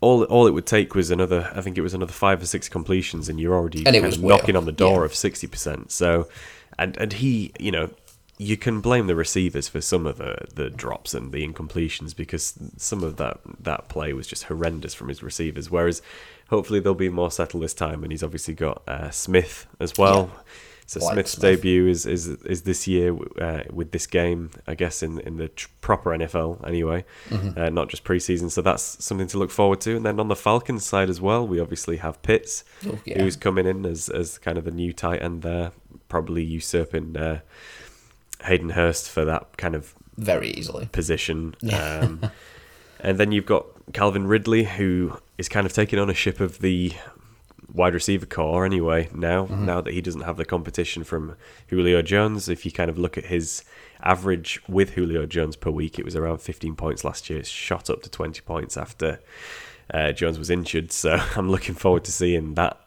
all all it would take was another. I think it was another five or six completions, and you're already And kind of knocking on the door yeah. of sixty percent. So, and and he, you know, you can blame the receivers for some of the, the drops and the incompletions because some of that that play was just horrendous from his receivers. Whereas, hopefully they'll be more settled this time, and he's obviously got uh, Smith as well. So Like Smith's Smith. debut is is is this year uh, with this game, I guess in in the tr- proper NFL anyway, Mm-hmm. uh, not just preseason. So that's something to look forward to. And then on the Falcons side as well, we obviously have Pitts, Oh, yeah. who's coming in as as kind of the new tight end there, probably usurping uh, Hayden Hurst for that kind of very easily. position. Um, and then you've got Calvin Ridley, who is kind of taking ownership of the wide receiver core anyway now, now that he doesn't have the competition from Julio Jones. If you kind of look at his average with Julio Jones per week, it was around 15 points last year. It's shot up to 20 points after uh, Jones was injured. So I'm looking forward to seeing that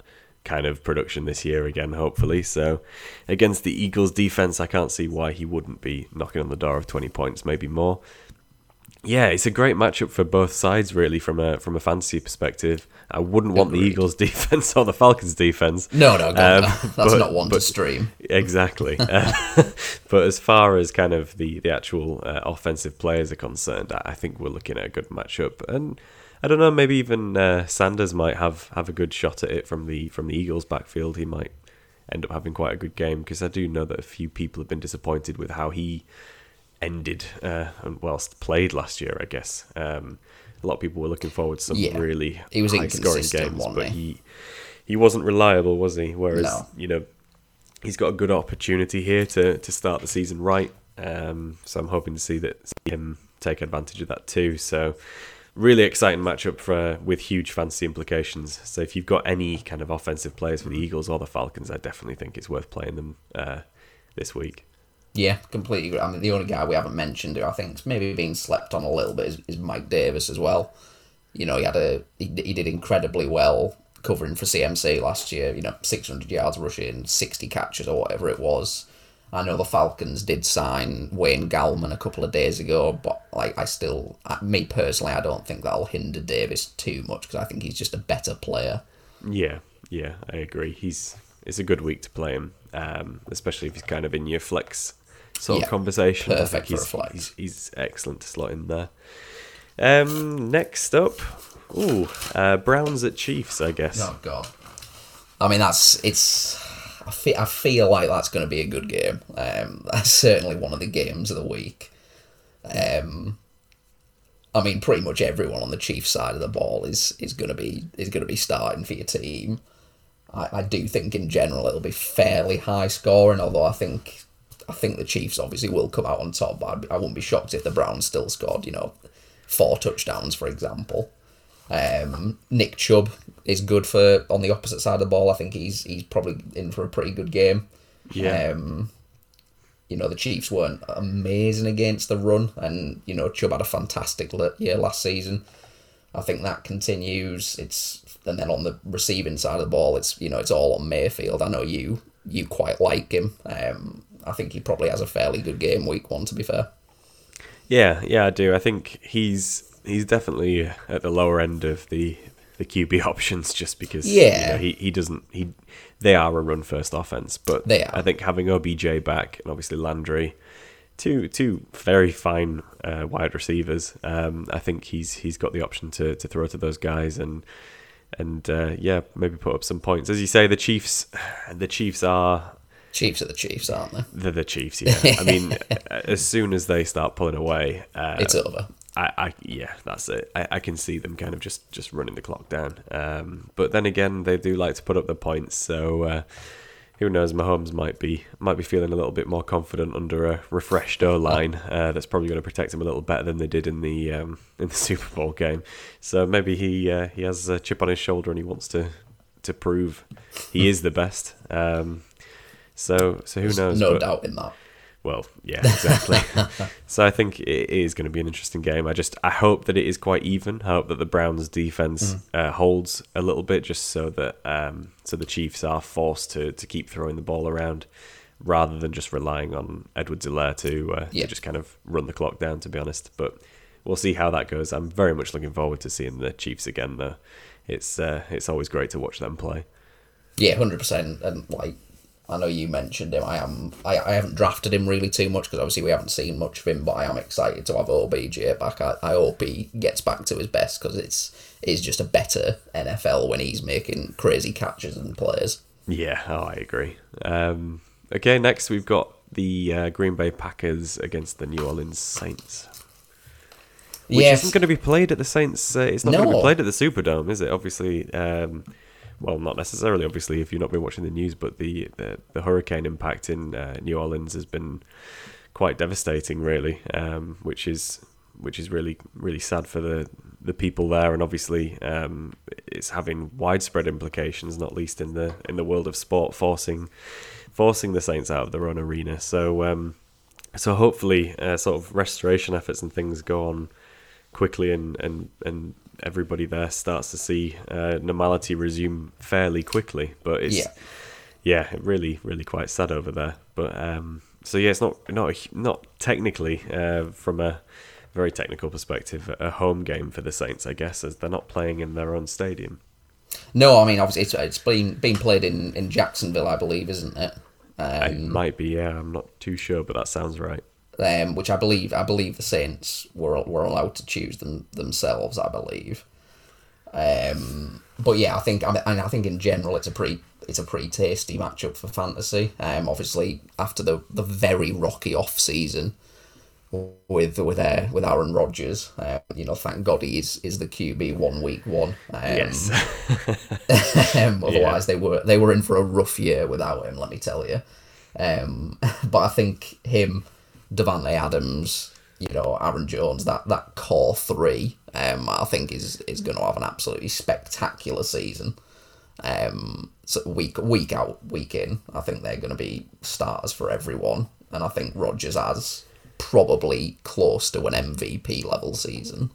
kind of production this year again, hopefully. So against the Eagles defense, I can't see why he wouldn't be knocking on the door of 20 points, maybe more. Yeah, it's a great matchup for both sides, really, from a from a fantasy perspective. I wouldn't want the Eagles' defense or the Falcons' defense. No, no, God, Um, that's but- not one to stream. Exactly. Uh, but as far as kind of the, the actual uh, offensive players are concerned, I I think we're looking at a good matchup. And I don't know, maybe even uh, Sanders might have, have a good shot at it from the from the Eagles' backfield. He might end up having quite a good game because I do know that a few people have been disappointed with how he ended uh, whilst played last year. I guess um, a lot of people were looking forward to some Yeah. really He was high scoring games, but he? he he wasn't reliable, was he? Whereas No. you know he's got a good opportunity here to, to start the season right. Um, so I'm hoping to see that see him take advantage of that too. So really exciting matchup for with huge fantasy implications. So if you've got any kind of offensive players for the Eagles or the Falcons, I definitely think it's worth playing them uh, this week. Yeah, completely agree. I mean, the only guy we haven't mentioned who I think's maybe being slept on a little bit is, is Mike Davis as well. You know, he had a he, he did incredibly well covering for CMC last year. You know, six hundred yards rushing, sixty catches or whatever it was. I know the Falcons did sign Wayne Gallman a couple of days ago, but like I still, me personally, I don't think that'll hinder Davis too much because I think he's just a better player. Yeah, yeah, I agree. He's it's a good week to play him, um, especially if he's kind of in your flex sort Yeah, of conversation. I perfect think for a he's, flex. He's, he's excellent to slot in there. Um, next up, ooh, uh, Browns at Chiefs, I guess. Oh God. I mean, that's it's. I feel, I feel like that's going to be a good game. Um, that's certainly one of the games of the week. Um, I mean, pretty much everyone on the Chiefs side of the ball is is going to be is going to be starting for your team. I, I do think in general it'll be fairly high scoring, although I think I think the Chiefs obviously will come out on top. But I'd, I wouldn't be shocked if the Browns still scored, you know, four touchdowns, for example. Um, Nick Chubb is good for on the opposite side of the ball. I think he's he's probably in for a pretty good game. Yeah. Um, you know the Chiefs weren't amazing against the run, and you know Chubb had a fantastic year last season. I think that continues. It's and then on the receiving side of the ball, it's you know it's all on Mayfield. I know you you quite like him. Um, I think he probably has a fairly good game week one. To be fair, Yeah, yeah, I do. I think he's he's definitely at the lower end of the the QB options just because you Yeah. know, he he doesn't he they are a run first offense, but They are. I think having OBJ back and obviously Landry, two two very fine uh, wide receivers. Um, I think he's he's got the option to to throw to those guys and and uh, yeah, maybe put up some points. As you say, the Chiefs the Chiefs are Chiefs are the Chiefs, aren't they? they're the Chiefs. Yeah, I mean, as soon as they start pulling away, uh, It's over. I, I yeah, that's it. I, I can see them kind of just just running the clock down. Um, but then again, they do like to put up the points. So uh, who knows? Mahomes might be might be feeling a little bit more confident under a refreshed O line. Uh, that's probably going to protect him a little better than they did in the um, in the Super Bowl game. So maybe he uh, he has a chip on his shoulder and he wants to to prove he is the best. Um, so so who knows? No But- doubt in that. well, yeah, exactly. so I think it is going to be an interesting game. I just I hope that it is quite even. I hope that the Browns defense uh, holds a little bit, just so that um, so the Chiefs are forced to to keep throwing the ball around rather than just relying on Edwards-Helaire to, uh, Yeah. to just kind of run the clock down. To be honest, but we'll see how that goes. I'm very much looking forward to seeing the Chiefs again. Though it's uh, it's always great to watch them play. Yeah, hundred percent. And like, I know you mentioned him. I am. I, I haven't drafted him really too much because obviously we haven't seen much of him. But I am excited to have OBJ back. I, I hope he gets back to his best because it's is just a better NFL when he's making crazy catches and plays. Yeah, oh, I agree. Um, okay, next we've got the uh, Green Bay Packers against the New Orleans Saints, which yes, isn't going to be played at the Saints. Uh, it's not going to be played at the Superdome, is it? Obviously, um, well, not necessarily. Obviously, if you've not been watching the news, but the the, the hurricane impact in uh, New Orleans has been quite devastating, really, um, which is which is really really sad for the the people there, and obviously um, it's having widespread implications, not least in the in the world of sport, forcing forcing the Saints out of their own arena. So um, so hopefully, uh, sort of restoration efforts and things go on quickly, and and and everybody there starts to see uh, normality resume fairly quickly. But it's Yeah. yeah, really, really quite sad over there. But um, so yeah, it's not not a, not technically uh, from a very technical perspective a home game for the Saints, I guess, as they're not playing in their own stadium. no. I mean, obviously it's, it's been being played in in Jacksonville, I believe, isn't it? it Um, might be, yeah, I'm not too sure, but that sounds right. Um, which I believe I believe the Saints were were allowed to choose them themselves. I believe. Um, but yeah, I think I mean, I think in general it's a pretty it's a pretty tasty matchup for fantasy. Um, obviously after the the very rocky off season with with uh, with Aaron Rodgers, uh, you know, thank God he is is the QB one week one. Um, yes, um, otherwise, they were they were in for a rough year without him. Let me tell you. Um, but I think him, Davante Adams, you know, Aaron Jones, that that core three, um, I think is is going to have an absolutely spectacular season. Um, so week week out, week in, I think they're going to be starters for everyone. and I think Rodgers has probably close to an MVP level season.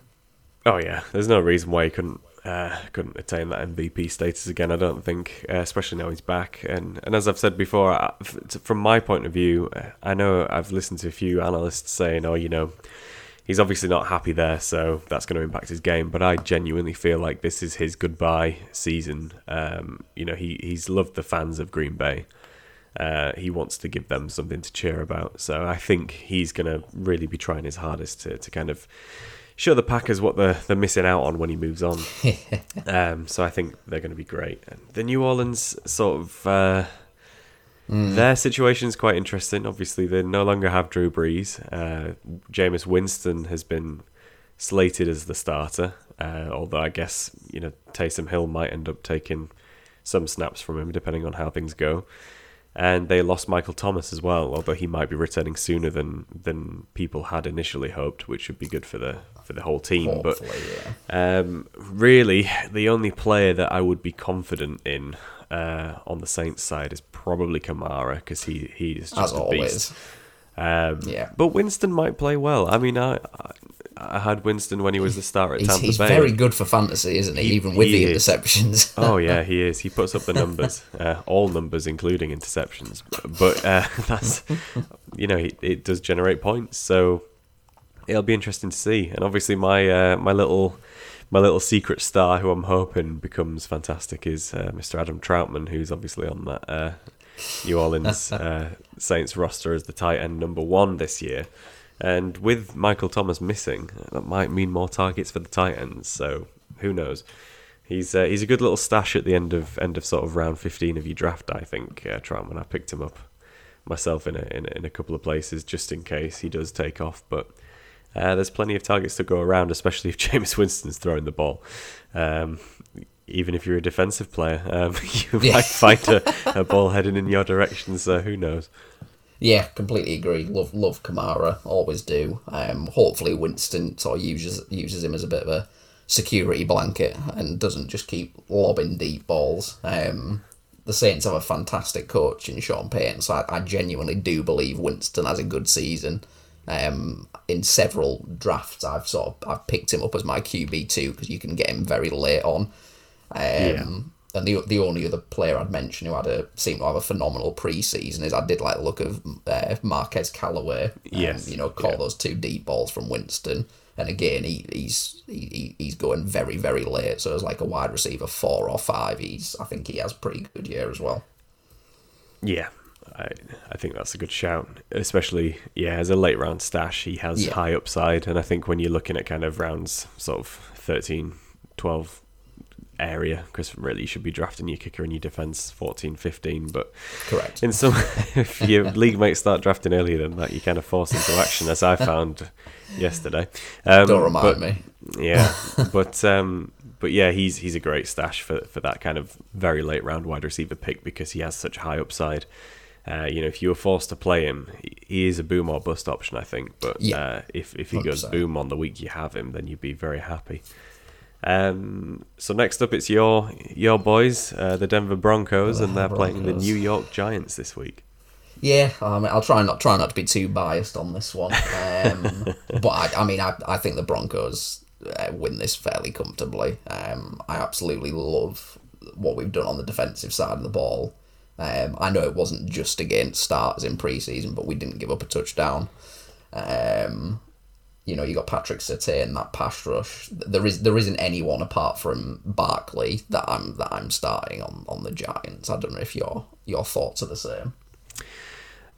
Oh yeah, there's no reason why he couldn't uh, couldn't attain that MVP status again. I don't think, uh, especially now he's back. And and as I've said before, from my point of view, I know I've listened to a few analysts saying, "Oh, you know, he's obviously not happy there, so that's going to impact his game." But I genuinely feel like this is his goodbye season. Um, you know, he he's loved the fans of Green Bay. Uh, he wants to give them something to cheer about. So I think he's going to really be trying his hardest to, to kind of show the Packers what they're, they're missing out on when he moves on. um, so I think they're going to be great. And the New Orleans sort of. Uh, mm. Their situation is quite interesting. Obviously, they no longer have Drew Brees. Uh, Jameis Winston has been slated as the starter, uh, although I guess you know Taysom Hill might end up taking some snaps from him, depending on how things go and they lost Michael Thomas as well, although he might be returning sooner than than people had initially hoped, which would be good for the for the whole team. Hopefully, but yeah. um, really, the only player that I would be confident in uh, on the Saints side is probably Kamara because he he is just As a always. beast. Um, yeah, but Winston might play well. I mean, I, I had Winston when he was the star at he's, Tampa he's Bay. He's very good for fantasy, isn't he? he Even with he the is. interceptions. oh yeah, he is. He puts up the numbers, uh, all numbers, including interceptions. But uh, that's, you know, it, it, does generate points. So it'll be interesting to see. And obviously, my uh, my little my little secret star, who I'm hoping becomes fantastic, is uh, Mr. Adam Trautman, who's obviously on that uh, New Orleans uh, Saints roster as the tight end number one this year. And with Michael Thomas missing, that might mean more targets for the Titans. So who knows? He's uh, he's a good little stash at the end of end of sort of round fifteen of your draft. I think uh, Trautman. I picked him up myself in a, in a, in a couple of places just in case he does take off. But uh, there's plenty of targets to go around, especially if Jameis Winston's throwing the ball. Um, even if you're a defensive player, um, you yeah. might find a, a ball heading in your direction. So who knows? Yeah, completely agree. Love love Kamara, always do. Um, hopefully Winston sort of uses uses him as a bit of a security blanket and doesn't just keep lobbing deep balls. Um, the Saints have a fantastic coach in Sean Payton, so I, I genuinely do believe Winston has a good season. Um, in several drafts, I've sort of I've picked him up as my QB two because you can get him very late on. Um, yeah. And the the only other player I'd mention who had a seemed to have a phenomenal preseason is I did like the look of uh, Marquez Callaway. Um, yes, you know, call yeah. those two deep balls from Winston. And again, he, he's he, he's going very very late. So as like a wide receiver four or five, he's I think he has pretty good year as well. Yeah, I I think that's a good shout. Especially yeah, as a late round stash, he has yeah. high upside. And I think when you're looking at kind of rounds sort of 13, 12, area because really you should be drafting your kicker and your defense 14 15 but correct in some if your league mates start drafting earlier than that you kind of force into action as i found yesterday um, don't remind but, me yeah but um but yeah he's he's a great stash for for that kind of very late round wide receiver pick because he has such high upside uh, you know, if you were forced to play him, he is a boom or bust option, I think. But yeah, uh, if if he 100%. goes boom on the week you have him, then you'd be very happy. Um, so next up, it's your your boys, uh, the Denver Broncos, and they're Broncos. playing the New York Giants this week. Yeah, um, I'll try not try not to be too biased on this one, um, but I, I, mean, I, I think the Broncos uh, win this fairly comfortably. Um, I absolutely love what we've done on the defensive side of the ball. Um, I know it wasn't just against starters in preseason, but we didn't give up a touchdown. Um, you know, you got Patrick Surtain, that pass rush. There is there isn't anyone apart from Barkley that I'm that I'm starting on, on the Giants. I don't know if your your thoughts are the same.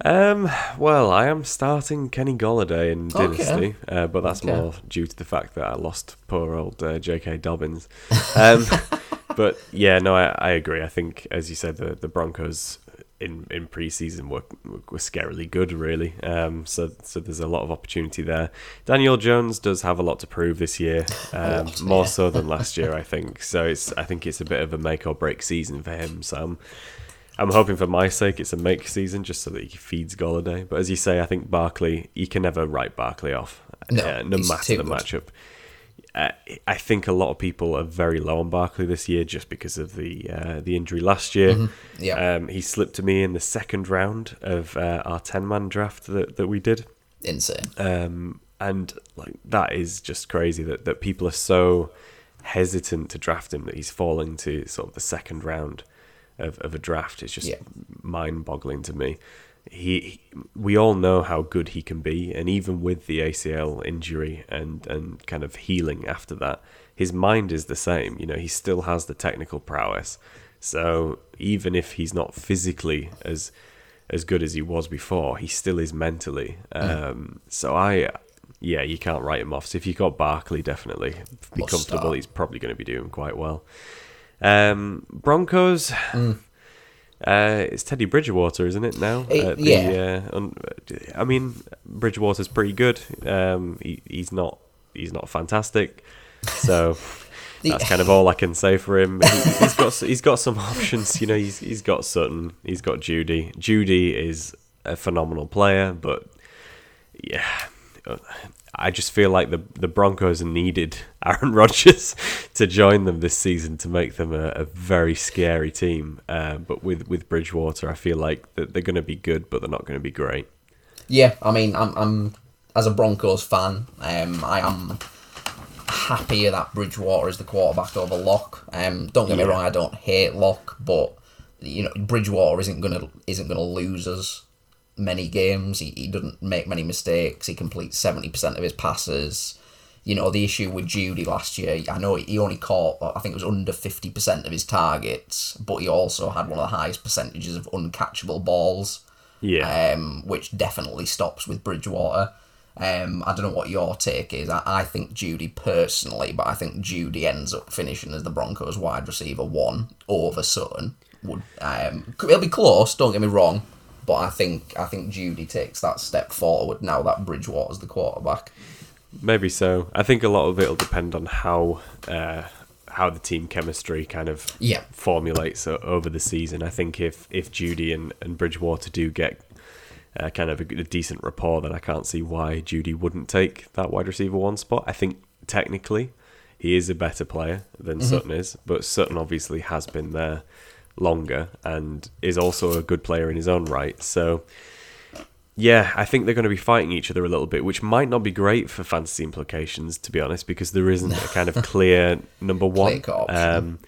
Um, well, I am starting Kenny Golladay in Dynasty, okay. uh, but that's okay. more due to the fact that I lost poor old uh, J.K. Dobbins. Um, but yeah, no, I, I agree. I think, as you said, the the Broncos in in preseason were were scarily good, really. Um, so so there's a lot of opportunity there. Daniel Jones does have a lot to prove this year, um, more so than last year, I think. So it's I think it's a bit of a make or break season for him. So I'm I'm hoping for my sake it's a make season just so that he feeds Golladay. But as you say, I think Barkley you can never write Barkley off, no, uh, no matter the good. matchup. Uh, I think a lot of people are very low on Barkley this year just because of the uh, the injury last year. Mm-hmm. Yeah. Um, he slipped to me in the second round of uh, our ten man draft that, that we did. Insane. Um, and like that is just crazy that, that people are so hesitant to draft him that he's falling to sort of the second round of, of a draft. It's just Yeah. mind boggling to me. He, we all know how good he can be, and even with the ACL injury and and kind of healing after that, his mind is the same. You know, he still has the technical prowess. So even if he's not physically as as good as he was before, he still is mentally. Um, so I, yeah, you can't write him off. So if you got Barkley, definitely be comfortable. He's probably going to be doing quite well. Um, Broncos. Uh, it's Teddy Bridgewater, isn't it now? Eh, At the, yeah. Uh, un- I mean, Bridgewater's pretty good. Um, he, he's not. He's not fantastic. So The- that's kind of all I can say for him. He, he's got he's got some options. You know, he's he's got Sutton. He's got Jeudy. Jeudy is a phenomenal player, but yeah, I just feel like the the Broncos needed Aaron Rodgers to join them this season to make them a, a very scary team. Uh, but with with Bridgewater, I feel like that they're going to be good, but they're not going to be great. Yeah, I mean, I'm, I'm as a Broncos fan, um, I am happier that Bridgewater is the quarterback over Lock. Um, don't get me Yeah. wrong, I don't hate Lock, but you know Bridgewater isn't gonna isn't gonna lose us many games. He, he doesn't make many mistakes. He completes seventy percent of his passes. You know the issue with Jeudy last year. I know he only caught I think it was under fifty percent of his targets, but he also had one of the highest percentages of uncatchable balls Yeah, um, which definitely stops with Bridgewater. Um, I don't know what your take is. I, I think Jeudy personally, but I think Jeudy ends up finishing as the Broncos wide receiver one over Sutton. Would um, it'll be close. Don't get me wrong, but I think I think Jeudy takes that step forward now that Bridgewater's the quarterback. maybe so. I think a lot of it will depend on how uh, how the team chemistry kind of Yeah. formulates over the season. I think if if Jeudy and, and Bridgewater do get uh, kind of a, a decent rapport, then I can't see why Jeudy wouldn't take that wide receiver one spot. I think technically he is a better player than Sutton is, but Sutton obviously has been there longer and is also a good player in his own right. So yeah, I think they're going to be fighting each other a little bit, which might not be great for fantasy implications, to be honest, because there isn't a kind of clear number one. Um,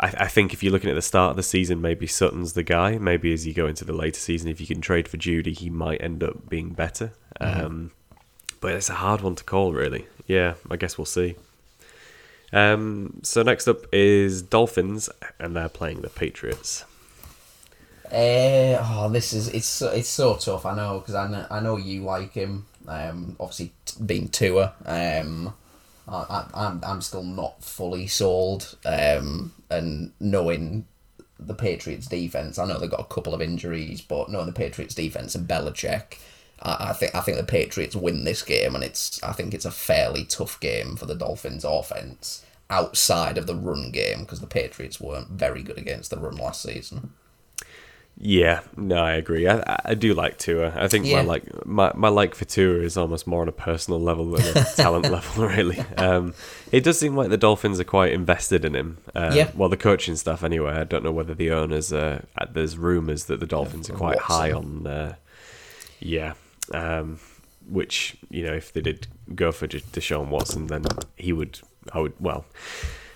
I, I think if you're looking at the start of the season, maybe Sutton's the guy. Maybe as you go into the later season, if you can trade for Jeudy, he might end up being better. Um, but it's a hard one to call, really. Yeah, I guess we'll see. Um, so next up is Dolphins, and they're playing the Patriots. Uh, oh, this is it's so- it's so tough. I know because I know, I know you like him. Um, obviously t- being tour. Um, I, I I'm I'm still not fully sold. Um, and knowing the Patriots defense, I know they've got a couple of injuries, but knowing the Patriots defense and Belichick, I, I think I think the Patriots win this game, and it's I think it's a fairly tough game for the Dolphins offense outside of the run game because the Patriots weren't very good against the run last season. Yeah, no, I agree. I, I- do like Tua. I think Yeah. my like my, my like for Tua is almost more on a personal level than a talent level, really. Um, it does seem like the Dolphins are quite invested in him. Uh, Yeah. Well, the coaching staff, anyway. I don't know whether the owners. Uh, uh, there's rumours that the Dolphins are from quite high on. Uh, yeah, um, which you know, if they did go for De- Deshaun Watson, then he would. I would. Well,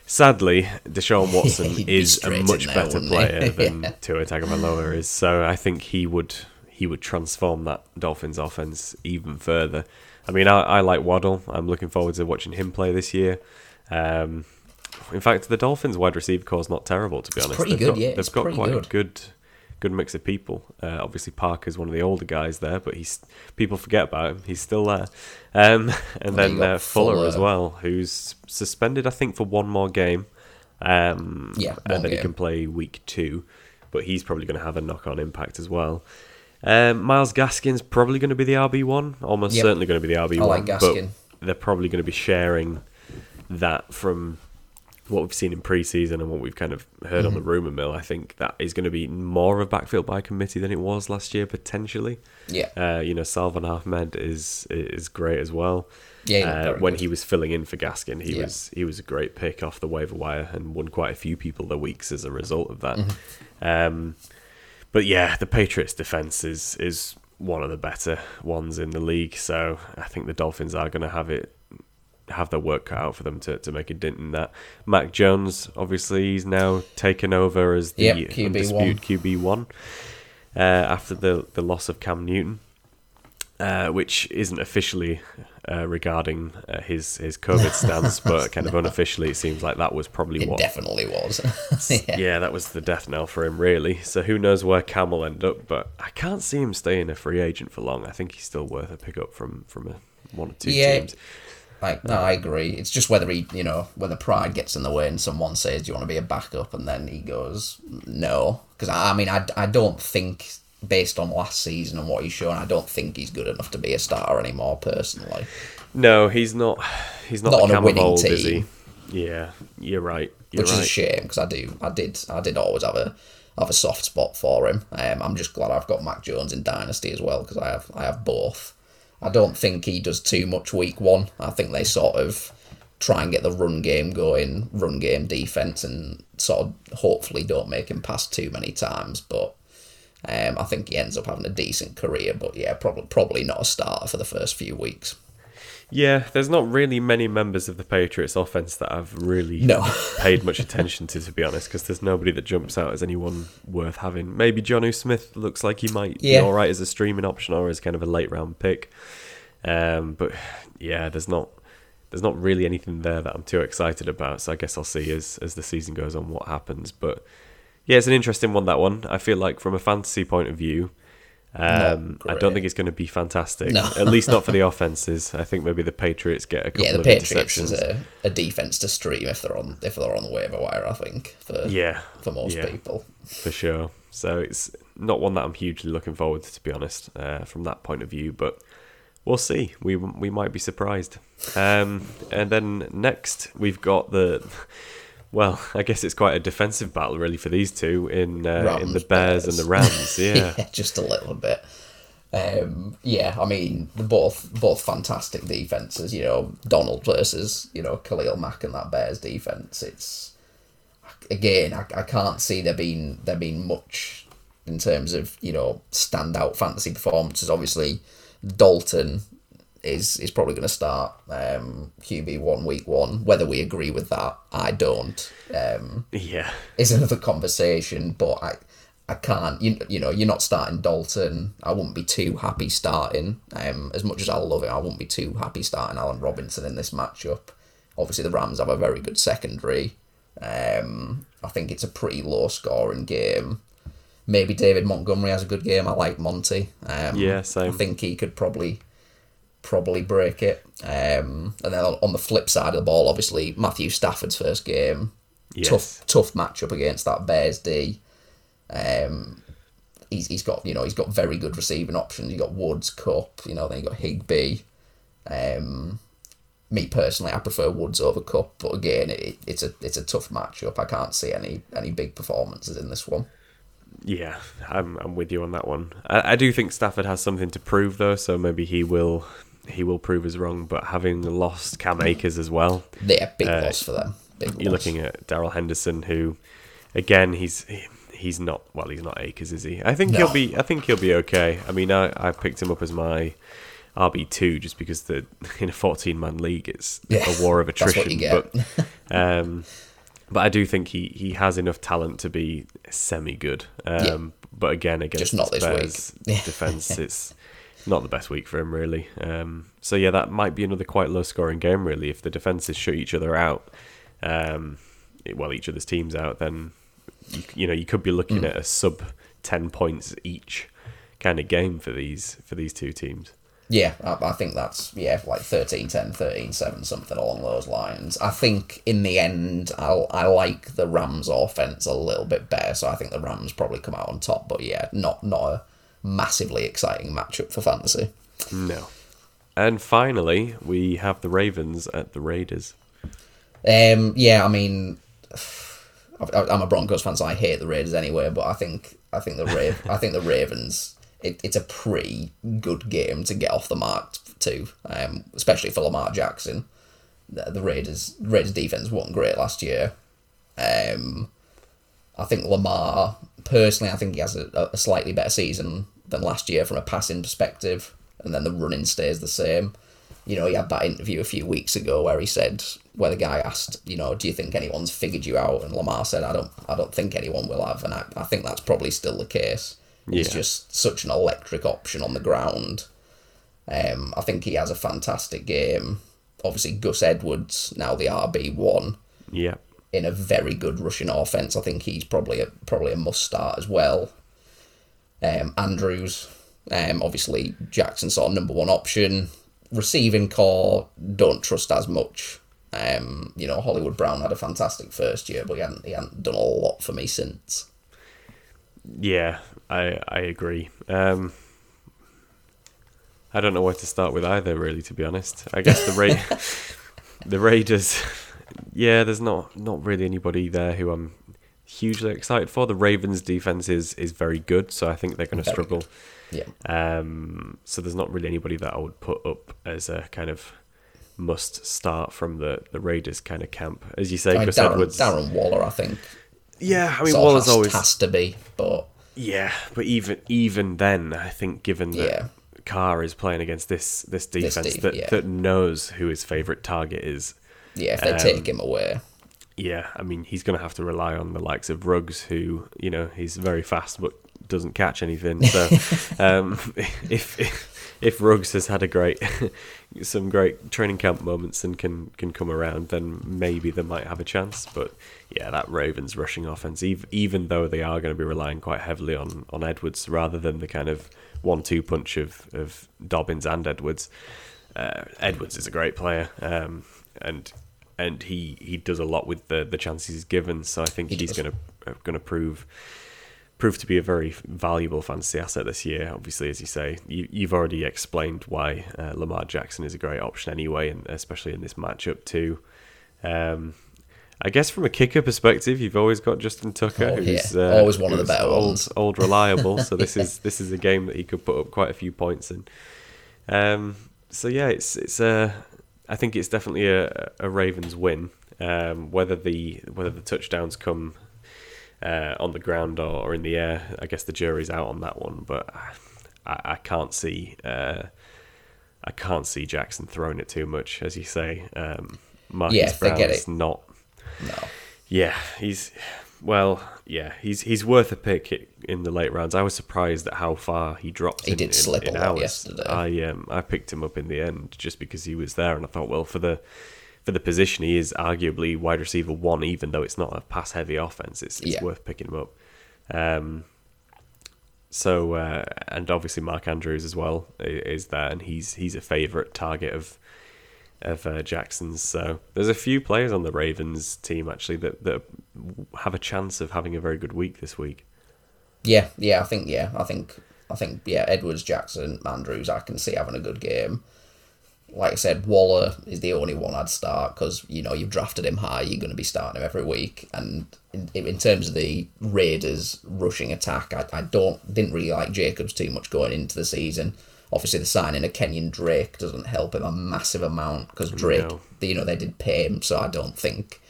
sadly, Deshaun Watson He'd is a much there, better player than Yeah. Tua Tagovailoa is. So I think he would he would transform that Dolphins offense even further. I mean, I, I like Waddle. I'm looking forward to watching him play this year. Um, in fact, the Dolphins wide receiver core is not terrible to be honest. pretty they've good, got, yeah, They've it's got quite good. a good good mix of people. Uh, obviously, Parker's one of the older guys there, but he's people forget about him. He's still there. Um, and Well, then uh, Fuller, Fuller. as well, who's suspended, I think, for one more game. Um, Yeah, and then he can play week two, but he's probably going to have a knock-on impact as well. Um, Myles Gaskin's probably going to be the RB one, almost Yep. certainly going to be the RB one. like Gaskin. But they're probably going to be sharing that from what we've seen in preseason and what we've kind of heard on the rumor mill, I think that is going to be more of a backfield by committee than it was last year potentially. Yeah. Uh, you know, Salvon Ahmed is is great as well. Yeah, Uh, when good. he was filling in for Gaskin, he Yeah. was he was a great pick off the waiver wire and won quite a few people the weeks as a result of that. Mm-hmm. Um, but yeah, the Patriots' defense is is one of the better ones in the league. So I think the Dolphins are going to have it have their work cut out for them to, to make a dent in that. Mac Jones, obviously, he's now taken over as the Yep, QB1. undisputed QB one uh, after the the loss of Cam Newton, uh, which isn't officially uh, regarding uh, his his COVID stance, but kind of unofficially, it seems like that was probably It what definitely was. yeah. yeah, that was the death knell for him, really. So who knows where Cam will end up? But I can't see him staying a free agent for long. I think he's still worth a pickup from from a, one or two Yeah. teams. Like, no, I agree. It's just whether he, you know, whether pride gets in the way and someone says, "Do you want to be a backup?" and then he goes, "No," because I, I mean, I, I don't think based on last season and what he's shown, I don't think he's good enough to be a starter anymore. Personally, No, he's not. He's not, Not on a winning old, team. Yeah, you're right. You're which right. is a shame because I do, I did, I did always have a have a soft spot for him. Um, I'm just glad I've got Mac Jones in Dynasty as well because I have I have both. I don't think he does too much week one. I think they sort of try and get the run game going, run game defense, and sort of hopefully don't make him pass too many times. But um, I think he ends up having a decent career. But yeah, probably probably not a starter for the first few weeks. Yeah, there's not really many members of the Patriots offense that I've really No. paid much attention to, to be honest, because there's nobody that jumps out as anyone worth having. Maybe Jonnu Smith looks like he might Yeah. be all right as a streaming option or as kind of a late round pick. Um, but yeah, there's not there's not really anything there that I'm too excited about. So I guess I'll see as as the season goes on what happens. But yeah, it's an interesting one. That one. I feel like from a fantasy point of view. Um, I don't think it's going to be fantastic. No. At least not for the offenses. I think maybe the Patriots get a couple Yeah, the of Patriots interceptions. is a, a defense to stream if they're on if they're on the waiver wire. I think for Yeah, for most yeah. people. for sure. So it's not one that I'm hugely looking forward to, to be honest, uh, from that point of view. But we'll see. We we might be surprised. Um, and then next we've got the. Well, I guess it's quite a defensive battle, really, for these two in uh, in the Rams, Bears, and the Rams. Yeah, just a little bit. Um, yeah, I mean, they're both both fantastic defenses. You know, Donald versus you know Khalil Mack and that Bears defense. It's again, I, I can't see there being there being much in terms of you know standout fantasy performances. Obviously, Dalton is is probably going to start um, QB one week one. Whether we agree with that, I don't. Um, yeah, is another conversation, but I I can't you, you know, you're not starting Dalton. I wouldn't be too happy starting. Um as much as I love it, I wouldn't be too happy starting Allen Robinson in this matchup. Obviously the Rams have a very good secondary. Um I think it's a pretty low scoring game. Maybe David Montgomery has a good game. I like Monty. Um Yeah, same. I think he could probably probably break it. Um and then on the flip side of the ball, obviously Matthew Stafford's first game yes, tough tough matchup against that Bears D. Um, he's he's got you know he's got very good receiving options. You got Woods, Kupp, you know then you got Higbee. Um, me personally, I prefer Woods over Kupp, but again, it, it's a it's a tough matchup. I can't see any any big performances in this one. yeah. I'm I'm with you on that one. I, I do think Stafford has something to prove though, so maybe he will he will prove us wrong. But having lost Cam Akers as well, Yeah, big Uh, loss for them. Big You're loss. looking at Darrell Henderson, who, again, he's he's not well. He's not Akers, is he? I think No. he'll be. I think he'll be okay. I mean, I I picked him up as my RB two just because the in a 14 man league it's Yeah, a war of attrition. But um, but I do think he he has enough talent to be semi good. Um, but again, against Just not. Bears defense, it's. Not the best week for him, really. Um, so yeah, that might be another quite low-scoring game, really. If the defenses shut each other out, um, it- well, each other's teams out, then you, you know you could be looking at a sub ten points each kind of game for these for these two teams. Yeah, I, I think that's, yeah, like 13 10, 13 7, something along those lines. I think in the end, I'll, I like the Rams' offense a little bit better, so I think the Rams probably come out on top, but yeah, not, not a massively exciting matchup for fantasy. No. And finally, we have the Ravens at the Raiders. Um, yeah, I mean, I'm a Broncos fan, so I hate the Raiders anyway. But I think I think the Rav- I think the Ravens. It, it's a pretty good game to get off the mark too, um, especially for Lamar Jackson. The, the Raiders Raiders defense wasn't great last year. Um, I think Lamar personally, I think he has a, a slightly better season than last year from a passing perspective, and then the running stays the same you know, he had that interview a few weeks ago where he said, where the guy asked, you know, do you think anyone's figured you out? And Lamar said, I don't, I don't think anyone will have, and I, I think that's probably still the case. Yeah. He's just such an electric option on the ground. Um, I think he has a fantastic game. Obviously, Gus Edwards now the RB one. Yeah. In a very good rushing offense, I think he's probably a probably a must start as well. Um, Andrews, um, obviously Jackson's sort of number one option receiving core don't trust as much. Um, you know, Hollywood Brown had a fantastic first year, but he hadn't he hadn't done a lot for me since. Yeah, I I agree. Um, I don't know where to start with either, really. To be honest, I guess the Ra- the Raiders. Yeah, there's not not really anybody there who I'm hugely excited for. The Ravens' defense is is very good, so I think they're going to struggle. Good yeah. Um, so there's not really anybody that I would put up as a kind of must start from the, the Raiders kind of camp. As you say, I mean, Darren, Edwards. Darren Waller, I think. Yeah, I mean, Waller's has, always. has to be, but. Yeah, but even even then, I think given that yeah. Carr is playing against this this defense this that, yeah. that knows who his favourite target is. Yeah, if they um, take him away. Yeah, I mean, he's going to have to rely on the likes of Ruggs, who, you know, he's very fast but doesn't catch anything. So um, if, if if Ruggs has had a great some great training camp moments and can can come around, then maybe they might have a chance. But yeah, that Ravens rushing offense, even even though they are going to be relying quite heavily on on Edwards rather than the kind of one-two punch of of Dobbins and Edwards. Uh, Edwards is a great player, um, and and he, he does a lot with the, the chances he's given. So I think he he's going to going to prove prove to be a very valuable fantasy asset this year. Obviously, as you say, you, you've already explained why uh, Lamar Jackson is a great option anyway, and especially in this matchup too. Um, I guess from a kicker perspective, you've always got Justin Tucker, oh, who's yeah. uh, always one of the better old, ones, old reliable. so this is this is a game that he could put up quite a few points in. Um, so yeah, it's it's a. I think it's definitely a, a Ravens win. Um, whether the whether the touchdowns come uh, on the ground or, or, in the air. I guess the jury's out on that one, but I, I can't see uh, I can't see Jackson throwing it too much, as you say. Um, Marquise yeah, Brown's not. No. Yeah, he's well. Yeah, he's he's worth a pick in the late rounds. I was surprised at how far he dropped. He in, did slip in, in a lot yesterday. I um I picked him up in the end just because he was there, and I thought, well, for the for the position, he is arguably wide receiver one, even though it's not a pass heavy offense. It's, it's yeah. worth picking him up. Um, so uh, and obviously Mark Andrews as well is there, and he's he's a favourite target of of uh, Jackson's. So there's a few players on the Ravens team actually that that have a chance of having a very good week this week. Yeah, yeah, I think yeah, I think I think yeah, Edwards, Jackson, Andrews, I can see having a good game like I said, Waller is the only one I'd start because you know you've drafted him high. You're going to be starting him every week. And in, in terms of the Raiders' rushing attack, I, I don't didn't really like Jacobs too much going into the season. Obviously, the signing of Kenyon Drake doesn't help him a massive amount because Drake, no. you know, they did pay him, so I don't think,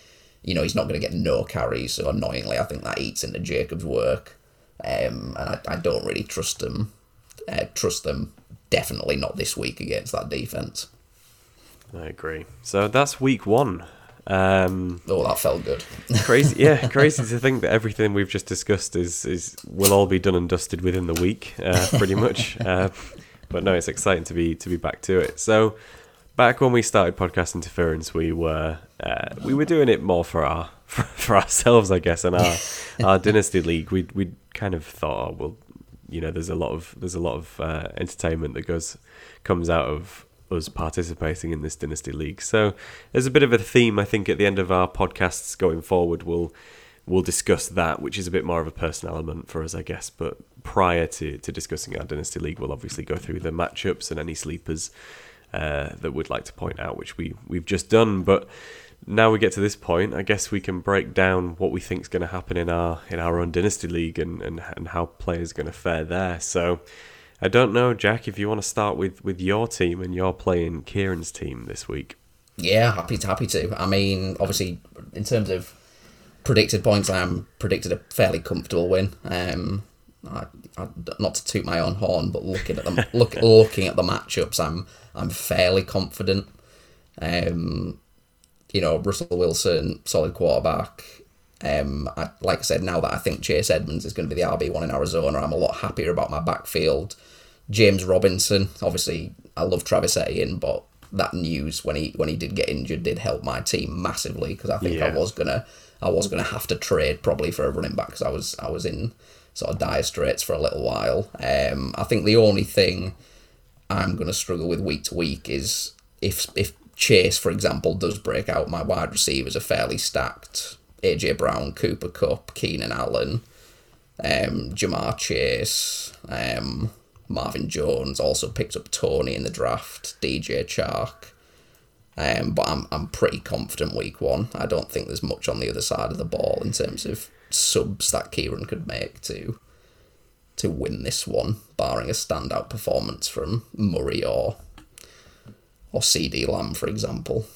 you know, he's not going to get no carries. So annoyingly, I think that eats into Jacobs' work, um, and I, I don't really trust them. Uh, trust them definitely not this week against that defense. I agree. So that's week one. Um, oh, that felt good. crazy, yeah, crazy to think that everything we've just discussed is is will all be done and dusted within the week, uh, pretty much. Uh, but no, it's exciting to be to be back to it. So back when we started podcast interference, we were uh, we were doing it more for our for, for ourselves, I guess, and our our dynasty league. We we kind of thought, oh, we'll you know, there's a lot of there's a lot of uh, entertainment that goes comes out of us participating in this dynasty league. So there's a bit of a theme, I think, at the end of our podcasts going forward. We'll we'll discuss that, which is a bit more of a personal element for us, I guess. But prior to, to discussing our dynasty league, we'll obviously go through the matchups and any sleepers uh, that we'd like to point out, which we we've just done. But now we get to this point, I guess we can break down what we think is going to happen in our in our own dynasty league and and, and how players are going to fare there. So I don't know, Jack, if you want to start with with your team and you're playing Kieran's team this week. Yeah, happy to happy to. I mean, obviously, in terms of predicted points, I am predicted a fairly comfortable win. Um, I, I, not to toot my own horn, but looking at the look looking at the matchups, I'm I'm fairly confident. Um, you know, Russell Wilson, solid quarterback. Um, I, like I said, now that I think Chase Edmonds is going to be the RB one in Arizona, I'm a lot happier about my backfield. James Robinson, obviously, I love Travis Etienne, but that news when he when he did get injured did help my team massively because I think yeah. I was gonna I was gonna have to trade probably for a running back because I was I was in sort of dire straits for a little while. Um, I think the only thing I'm gonna struggle with week to week is if if Chase, for example, does break out, my wide receivers are fairly stacked. AJ Brown, Cooper Kupp, Keenan Allen, um, Ja'Marr Chase, um, Marvin Jones also picked up Toney in the draft, DJ Chark. Um, but I'm I'm pretty confident week one. I don't think there's much on the other side of the ball in terms of subs that Kieran could make to to win this one, barring a standout performance from Murray or or CeeDee Lamb, for example.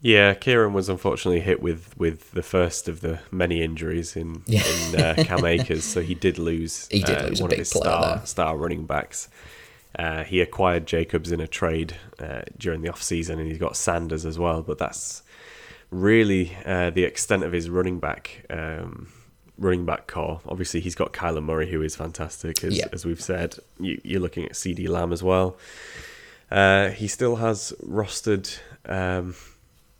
Yeah, Kieran was unfortunately hit with, with the first of the many injuries in yeah. in uh, Cam Akers, so he did lose. He did uh, lose one of his star, star running backs. Uh, he acquired Jacobs in a trade uh, during the off season, and he's got Sanders as well. But that's really uh, the extent of his running back um, running back core. Obviously, he's got Kyler Murray, who is fantastic, as, yeah. as we've said. You, are looking at CeeDee Lamb as well. Uh, he still has rostered um,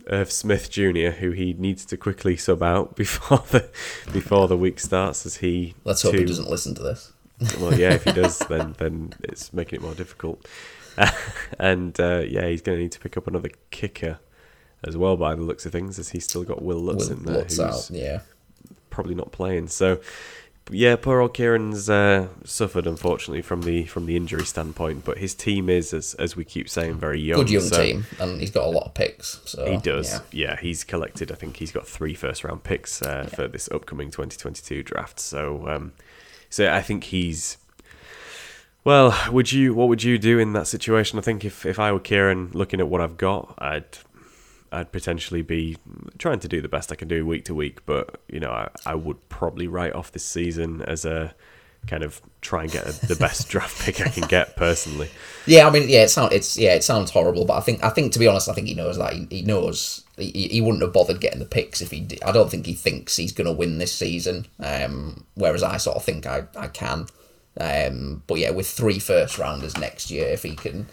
Irv Smith Jr., who he needs to quickly sub out before the before the week starts, as he. Let's hope he doesn't listen to this. Well, yeah, if he does, then then it's making it more difficult. and uh, yeah, he's going to need to pick up another kicker as well, by the looks of things, as he's still got Wil Lutz Will in there, Lutz who's out, yeah. probably not playing. So yeah, poor old Kieran's uh, suffered unfortunately from the from the injury standpoint, but his team is, as as we keep saying, very young. Good young so team, and he's got a lot of picks. So he does. Yeah. yeah, he's collected. I think he's got three first round picks uh, yeah. for this upcoming 2022 draft. So, um, so I think he's. Well, would you? What would you do in that situation? I think if if I were Kieran, looking at what I've got, I'd I'd potentially be trying to do the best I can do week to week, but you know, I, I would probably write off this season as a kind of try and get a, the best draft pick I can get personally. Yeah, I mean, yeah, it sounds it's yeah, it sounds horrible, but I think I think to be honest, I think he knows that he, he knows he, he wouldn't have bothered getting the picks if he. Did. I don't think he thinks he's going to win this season. Um, whereas I sort of think I I can. Um, but yeah, with three first rounders next year, if he can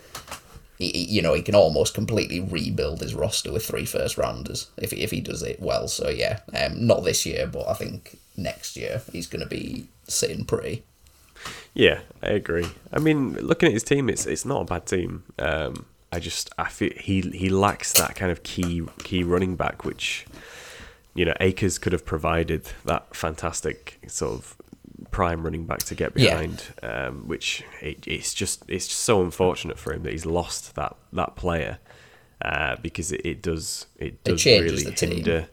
he, you know, he can almost completely rebuild his roster with three first rounders if he, if he does it well. So yeah, um, not this year, but I think next year he's going to be sitting pretty. Yeah, I agree. I mean, looking at his team, it's it's not a bad team. Um, I just I feel he he lacks that kind of key key running back, which you know Akers could have provided that fantastic sort of prime running back to get behind, yeah. um, which it, it's just it's just so unfortunate for him that he's lost that that player uh, because it, it, does it does it really hinder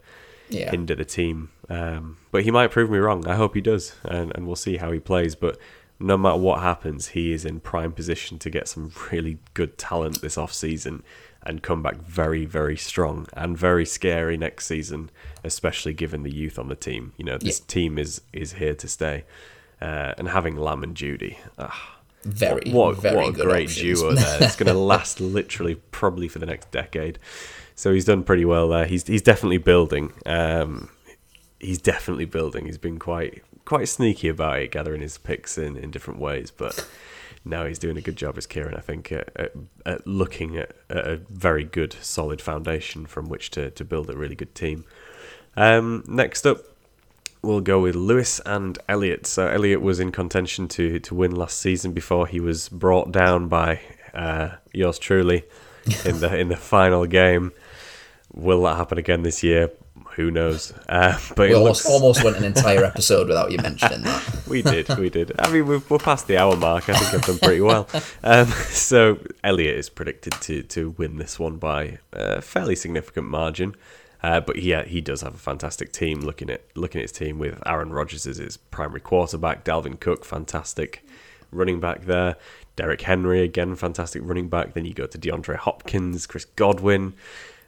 yeah. hinder the team. Um, but he might prove me wrong. I hope he does, and and we'll see how he plays. But no matter what happens, he is in prime position to get some really good talent this off season and come back very, very strong and very scary next season, especially given the youth on the team. You know, this yeah. team is is here to stay, uh, and having Lamb and Jeudy, Ah, very, what, very what a great options. duo there. It's going to last literally probably for the next decade. So he's done pretty well there. He's he's definitely building. Um, he's definitely building. He's been quite quite sneaky about it, gathering his picks in, in different ways, but now he's doing a good job as Kieran, I think, at, at, at looking at, at, a very good, solid foundation from which to, to build a really good team. Um, next up, we'll go with Lewis and Elliot. So Elliot was in contention to, to win last season before he was brought down by uh, yours truly in the in the final game. Will that happen again this year? Who knows? Uh, but we almost, looks... almost went an entire episode without you mentioning that. we did, we did. I mean, we're, we're past the hour mark. I think I've done pretty well. Um, so Elliot is predicted to to win this one by a fairly significant margin. Uh, but yeah, he does have a fantastic team. Looking at looking at his team with Aaron Rodgers as his primary quarterback, Dalvin Cook, fantastic running back there. Derrick Henry again, fantastic running back. Then you go to DeAndre Hopkins, Chris Godwin.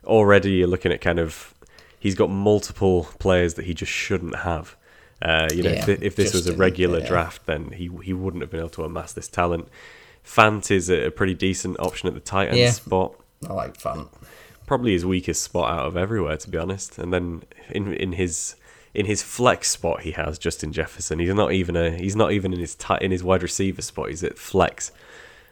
Already you're looking at kind of he's got multiple players that he just shouldn't have. Uh, you know, Yeah, if, if this was a regular yeah. draft, then he he wouldn't have been able to amass this talent. Fant is a, a pretty decent option at the tight end Yeah. spot. I like Fant. Probably his weakest spot out of everywhere, to be honest. And then in in his in his flex spot, he has Justin Jefferson. He's not even a he's not even in his tight in his wide receiver spot. He's at flex.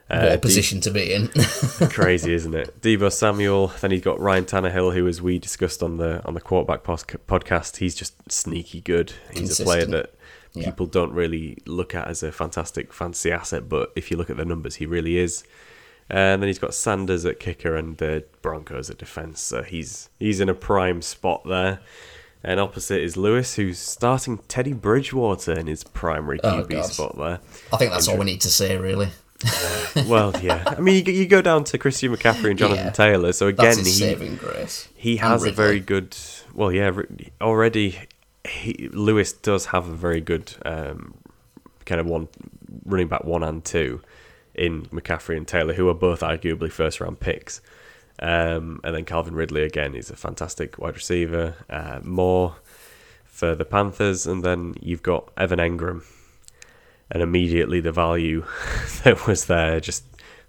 What Uh, a position to be in. crazy, isn't it? Deebo Samuel. Then he's got Ryan Tannehill, who, as we discussed on the on the quarterback pos- podcast, he's just sneaky good. He's a player Consistent. that Yeah. people don't really look at as a fantastic fantasy asset, but if you look at the numbers, he really is. And then he's got Sanders at kicker and the Broncos at defense. So he's he's in a prime spot there. And opposite is Lewis, who's starting Teddy Bridgewater in his primary Oh, QB God. spot there. I think that's all we need to say, really. Well, yeah. I mean, you, you go down to Christian McCaffrey and Jonathan Yeah. Taylor. So again, he, saving grace. he has a very good. Well, yeah, already he, Lewis does have a very good um, kind of one running back one and two in McCaffrey and Taylor, who are both arguably first round picks. Um, and then Calvin Ridley again is a fantastic wide receiver. Uh, more for the Panthers, and then you've got Evan Engram, and immediately the value that was there just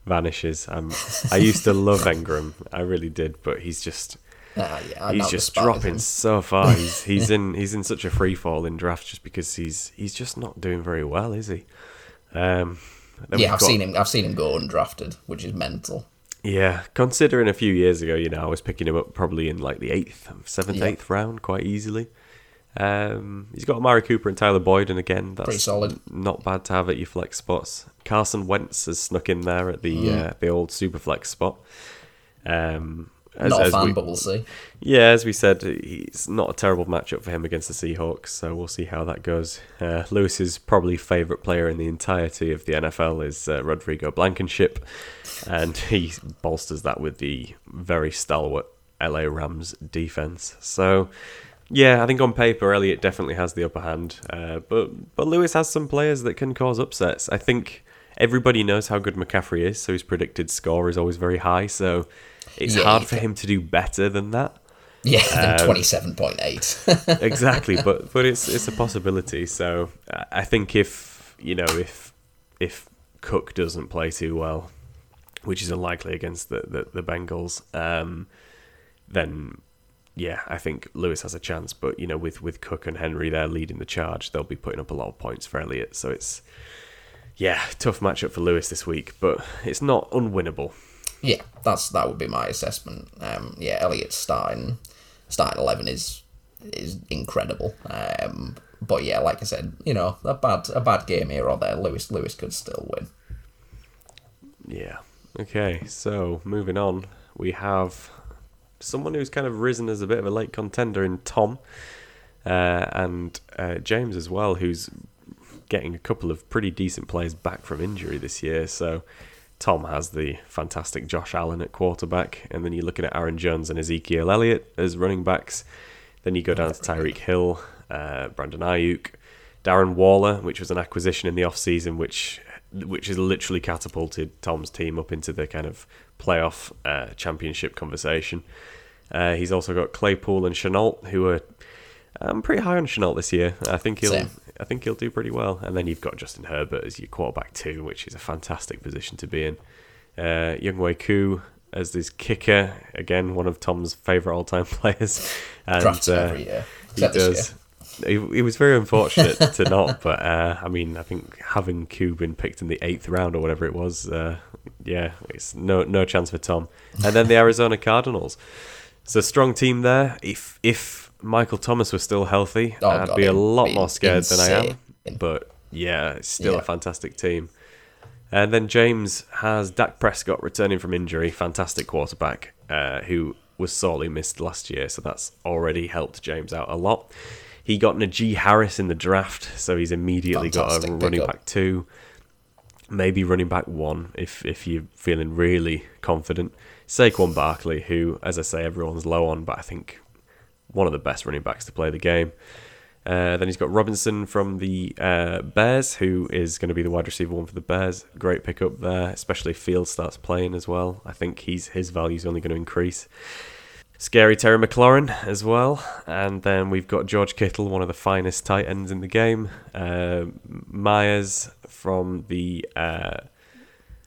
vanishes. Um, I used to love Engram, I really did, but he's just Ah, yeah, he's just dropping so far. He's he's in he's in such a free fall in drafts just because he's he's just not doing very well, is he? Um, Yeah, I've got- seen him. I've seen him go undrafted, which is mental. Yeah, considering a few years ago, you know, I was picking him up probably in like the eighth, seventh, Yeah. eighth round quite easily. Um, he's got Amari Cooper and Tyler Boyd, and again, that's Pretty solid. Not bad to have at your flex spots. Carson Wentz has snuck in there at the Mm. uh, the old super flex spot. Um, as, Not a as fan, we- but we'll see. yeah, as we said, it's not a terrible matchup for him against the Seahawks, so we'll see how that goes. Uh, Lewis's probably favourite player in the entirety of the NFL is uh, Rodrigo Blankenship, and he bolsters that with the very stalwart LA Rams defense. So, yeah, I think on paper Elliot definitely has the upper hand, uh, but but Lewis has some players that can cause upsets. I think everybody knows how good McCaffrey is, so his predicted score is always very high. So. It's Yeah, hard for him to do better than that Yeah, Um, twenty-seven point eight. exactly but but it's it's a possibility so i think if you know if if cook doesn't play too well which is unlikely against the the, the bengals um then yeah i think lewis has a chance but you know with with cook and henry there leading the charge they'll be putting up a lot of points for elliott so it's yeah tough matchup for lewis this week but it's not unwinnable yeah, that's that would be my assessment. Um, yeah, Elliott's starting starting eleven is is incredible. Um, but yeah, like I said, you know, a bad a bad game here or there. Lewis Lewis could still win. Yeah. Okay, so moving on, we have someone who's kind of risen as a bit of a late contender in Tom, uh, and uh, James as well, who's getting a couple of pretty decent players back from injury this year. So Tom has the fantastic Josh Allen at quarterback, and then you're looking at Aaron Jones and Ezekiel Elliott as running backs. Then you go down to Tyreek Hill, uh, Brandon Aiyuk, Darren Waller, which was an acquisition in the offseason, which which has literally catapulted Tom's team up into the kind of playoff uh, championship conversation. Uh, he's also got Claypool and Shenault, who are I'm pretty high on Shenault this year. I think he'll Same. I think he'll do pretty well. And then you've got Justin Herbert as your quarterback too, which is a fantastic position to be in. Uh, Younghoe Koo as his kicker, again one of Tom's favourite all-time players. And, Drafts uh, every year, he except this does. year. He, he was very unfortunate to not, but uh, I mean, I think having Koo been picked in the eighth round or whatever it was, uh, yeah, it's no no chance for Tom. And then the Arizona Cardinals. It's a strong team there. If if Michael Thomas was still healthy, Oh, I'd God, be a lot be more scared than I am. But yeah, it's still Yeah. a fantastic team. And then James has Dak Prescott returning from injury, fantastic quarterback, uh, who was sorely missed last year, so that's already helped James out a lot. He got Najee Harris in the draft, so he's immediately got a running back two, maybe running back one if if you're feeling really confident. Saquon Barkley, who, as I say, everyone's low on, but I think one of the best running backs to play the game. Uh, then he's got Robinson from the uh, Bears, who is going to be the wide receiver one for the Bears. Great pickup there, especially if Field starts playing as well. I think he's his value is only going to increase. Scary Terry McLaurin as well, and then we've got George Kittle, one of the finest tight ends in the game. Uh, Meyers from the uh,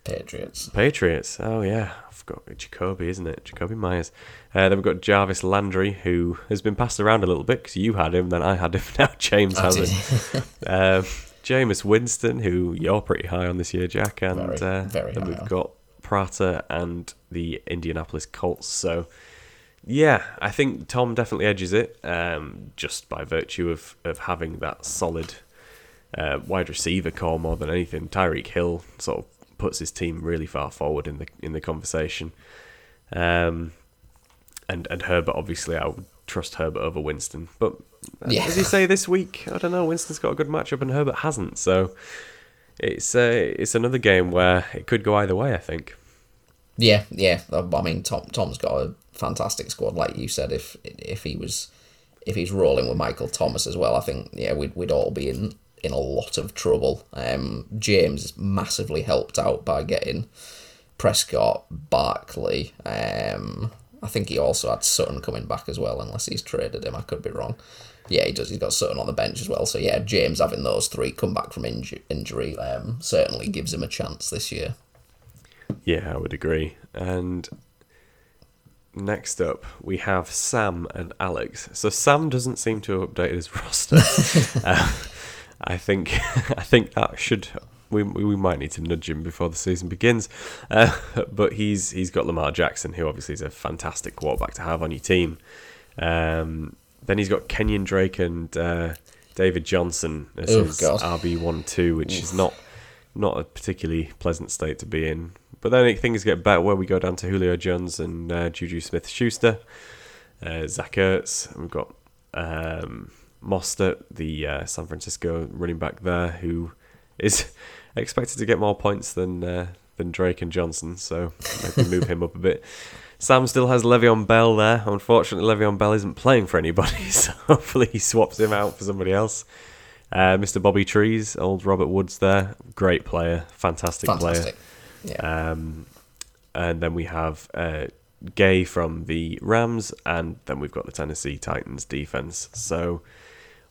Patriots. Patriots. Oh yeah, I forgot Jakobi, isn't it? Jakobi Meyers. Uh, then we've got Jarvis Landry, who has been passed around a little bit because you had him, then I had him. Now James has it. um, Jameis Winston, who you're pretty high on this year, Jack, and Very, uh, very then we've on. got Prater and the Indianapolis Colts. So yeah, I think Tom definitely edges it, um, just by virtue of of having that solid uh, wide receiver core more than anything. Tyreek Hill sort of puts his team really far forward in the in the conversation. Um, and and Herbert obviously I would trust Herbert over Winston, but uh, Yeah. as you say this week, I don't know. Winston's got a good matchup and Herbert hasn't, so it's uh, it's another game where it could go either way. I think. Yeah, yeah. I mean, Tom Tom's got a fantastic squad, like you said. If if he was if he's rolling with Michael Thomas as well, I think yeah, we'd we'd all be in in a lot of trouble. Um, James massively helped out by getting Prescott, Barkley. Um, I think he also had Sutton coming back as well, unless he's traded him. I could be wrong. Yeah, he does. He's got Sutton on the bench as well. So yeah, James having those three come back from inju- injury um, certainly gives him a chance this year. Yeah, I would agree. And next up, we have Sam and Alex. So Sam doesn't seem to have updated his roster. I think I think that should we we might need to nudge him before the season begins. Uh, but he's he's got Lamar Jackson, who obviously is a fantastic quarterback to have on your team. Um, then he's got Kenyon Drake and uh, David Johnson as Oh, his RB one two, which is not not a particularly pleasant state to be in. But then things get better where we go down to Julio Jones and uh, Juju Smith Schuster, uh, Zach Ertz. We've got um, Mostert, the uh, San Francisco running back there, who is expected to get more points than uh, than Drake and Johnson. So maybe move him up a bit. Sam still has Le'Veon Bell there. Unfortunately, Le'Veon Bell isn't playing for anybody, so hopefully he swaps him out for somebody else. Uh, Mr. Bobby Trees, old Robert Woods there, great player, fantastic, Fantastic. player. Yeah. Um, and then we have uh, Gay from the Rams, and then we've got the Tennessee Titans defense. So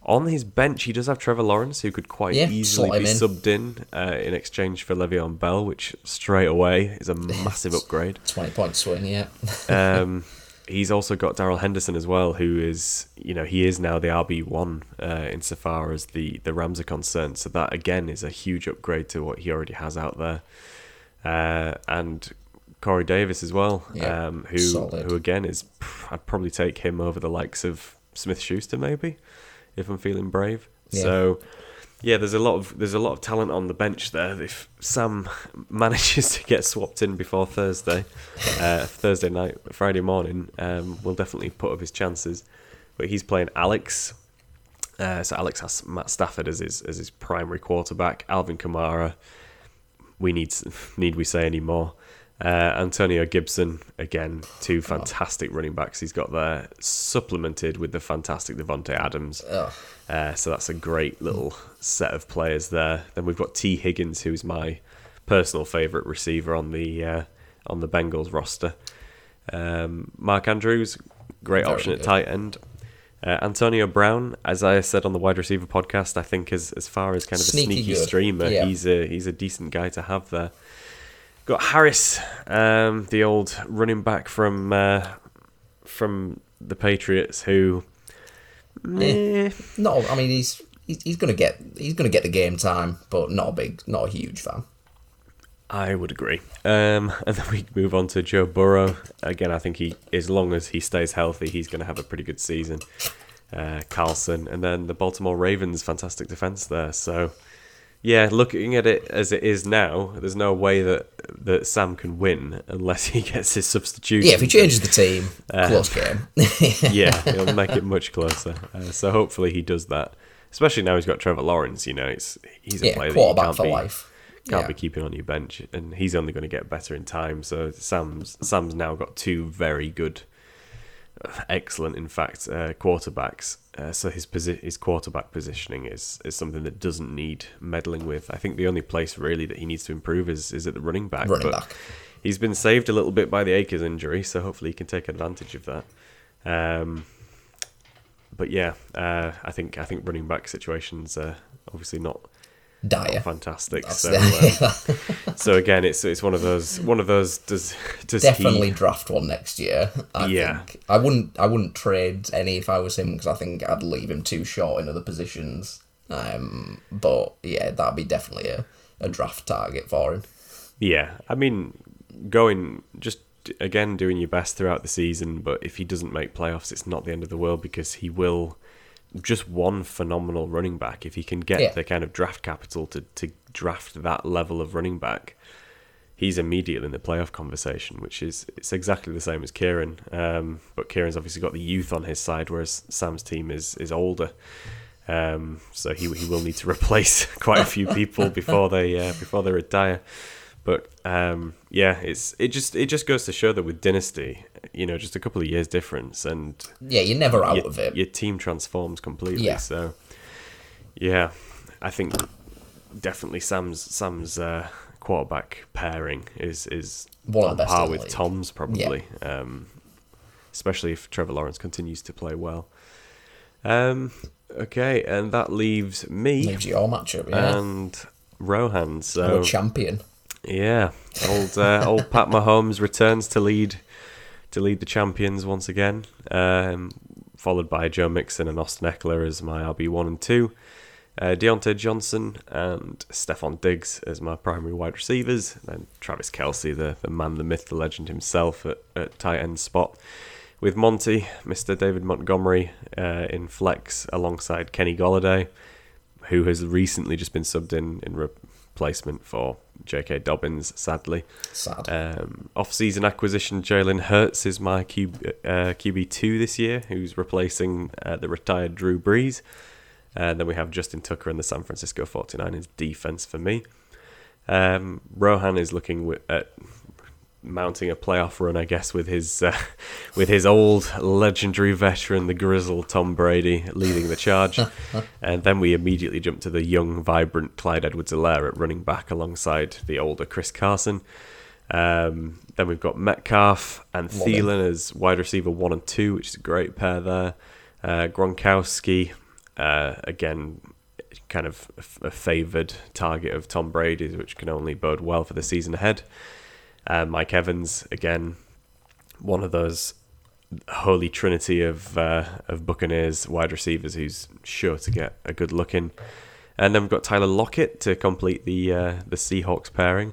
on his bench, he does have Trevor Lawrence, who could quite Yeah, easily be in. subbed in uh, in exchange for Le'Veon Bell, which straight away is a massive upgrade. 20 point swing, yeah. Um, he's also got Darrell Henderson as well, who is, you know, he is now the RB one uh, insofar as the the Rams are concerned. So that again is a huge upgrade to what he already has out there. Uh, and Corey Davis as well, Yeah, um, who solid. who again is, I'd probably take him over the likes of Smith Schuster maybe, if I'm feeling brave. Yeah. So. Yeah, there's a lot of there's a lot of talent on the bench there. If Sam manages to get swapped in before Thursday, uh, Thursday night, Friday morning, um, we'll definitely put up his chances. But he's playing Alex, uh, so Alex has Matt Stafford as his as his primary quarterback. Alvin Kamara, we need need we say any more? Uh, Antonio Gibson again, two fantastic running backs he's got there, supplemented with the fantastic Davante Adams. Ugh. Uh, so that's a great little set of players there. Then we've got Tee Higgins, who's my personal favourite receiver on the uh, on the Bengals roster. Um, Mark Andrews, great Very option at tight end. Uh, Antonio Brown, as I said on the wide receiver podcast, I think as as far as kind of a Sneaky sneaky good. streamer, Yeah. he's a he's a decent guy to have there. Got Harris, um, the old running back from uh, from the Patriots, who. meh, No, I mean he's he's, he's gonna get he's gonna get the game time, but not a big, not a huge fan. I would agree. Um, and then we move on to Joe Burrow. Again, I think he, as long as he stays healthy, he's going to have a pretty good season. Uh, Carlson, and then the Baltimore Ravens, fantastic defense there. So, yeah, looking at it as it is now, there's no way that that Sam can win unless he gets his substitution. Yeah, if he changes the team, Uh, close game. yeah, it'll make it much closer. Uh, so hopefully he does that. Especially now he's got Trevor Lawrence. You know, it's he's a yeah, player that can't for be, life. can't Yeah. be keeping on your bench, and he's only going to get better in time. So Sam's Sam's now got two very good excellent, in fact, uh, quarterbacks. Uh, so his posi- his quarterback positioning is, is something that doesn't need meddling with. I think the only place really that he needs to improve is, is at the running back. Running but back. He's been saved a little bit by the Akers injury, so hopefully he can take advantage of that. Um, but yeah, uh, I think I think running back situations are obviously not Dire. fantastic. That's So, um, so again, it's it's one of those one of those. Does does Definitely he? draft one next year. I Yeah. think I wouldn't. I wouldn't trade any if I was him because I think I'd leave him too short in other positions. Um, but yeah, that'd be definitely a, a draft target for him. Yeah, I mean, going just again doing your best throughout the season, but if he doesn't make playoffs, it's not the end of the world because he will. Just one phenomenal running back. If he can get Yeah. the kind of draft capital to, to draft that level of running back, he's immediately in the playoff conversation, which is it's exactly the same as Kieran. Um, but Kieran's obviously got the youth on his side, whereas Sam's team is is older. Um, so he he will need to replace quite a few people before they uh, before they retire. But um, yeah, it's it just it just goes to show that with Dynasty, you know, just a couple of years difference, and Yeah, you're never out your, of it. your team transforms completely. Yeah. So yeah, I think definitely Sam's Sam's uh, quarterback pairing is is One on par with league. Tom's probably, um, especially if Trevor Lawrence continues to play well. Um, okay, and that leaves me Leaves your matchup. Yeah, and Rohan. So champion. Yeah, old uh, old Pat Mahomes returns to lead to lead the champions once again, um, followed by Joe Mixon and Austin Ekeler as my RB one and two, uh, Diontae Johnson and Stefon Diggs as my primary wide receivers, then Travis Kelce, the, the man, the myth, the legend himself at, at tight end spot, with Monty, Mr. David Montgomery uh, in flex alongside Kenny Golladay who has recently just been subbed in in replacement for J.K. Dobbins, sadly. Sad. Um, off-season acquisition Jalen Hurts is my QB, uh, QB two this year, who's replacing uh, the retired Drew Brees. And then we have Justin Tucker and the San Francisco 49ers defense for me. Um, Rohan is looking wi- at mounting a playoff run, I guess, with his uh, with his old legendary veteran, the grizzled Tom Brady, leading the charge. and then we immediately jump to the young, vibrant Clyde Edwards-Helaire at running back alongside the older Chris Carson. Um, then we've got Metcalf and Love Thielen as wide receiver one and two, which is a great pair there. Uh, Gronkowski, uh, again, kind of a, a favoured target of Tom Brady's, which can only bode well for the season ahead. Uh, Mike Evans, again, one of those holy trinity of uh, of Buccaneers wide receivers who's sure to get a good look in. And then we've got Tyler Lockett to complete the uh, the Seahawks pairing.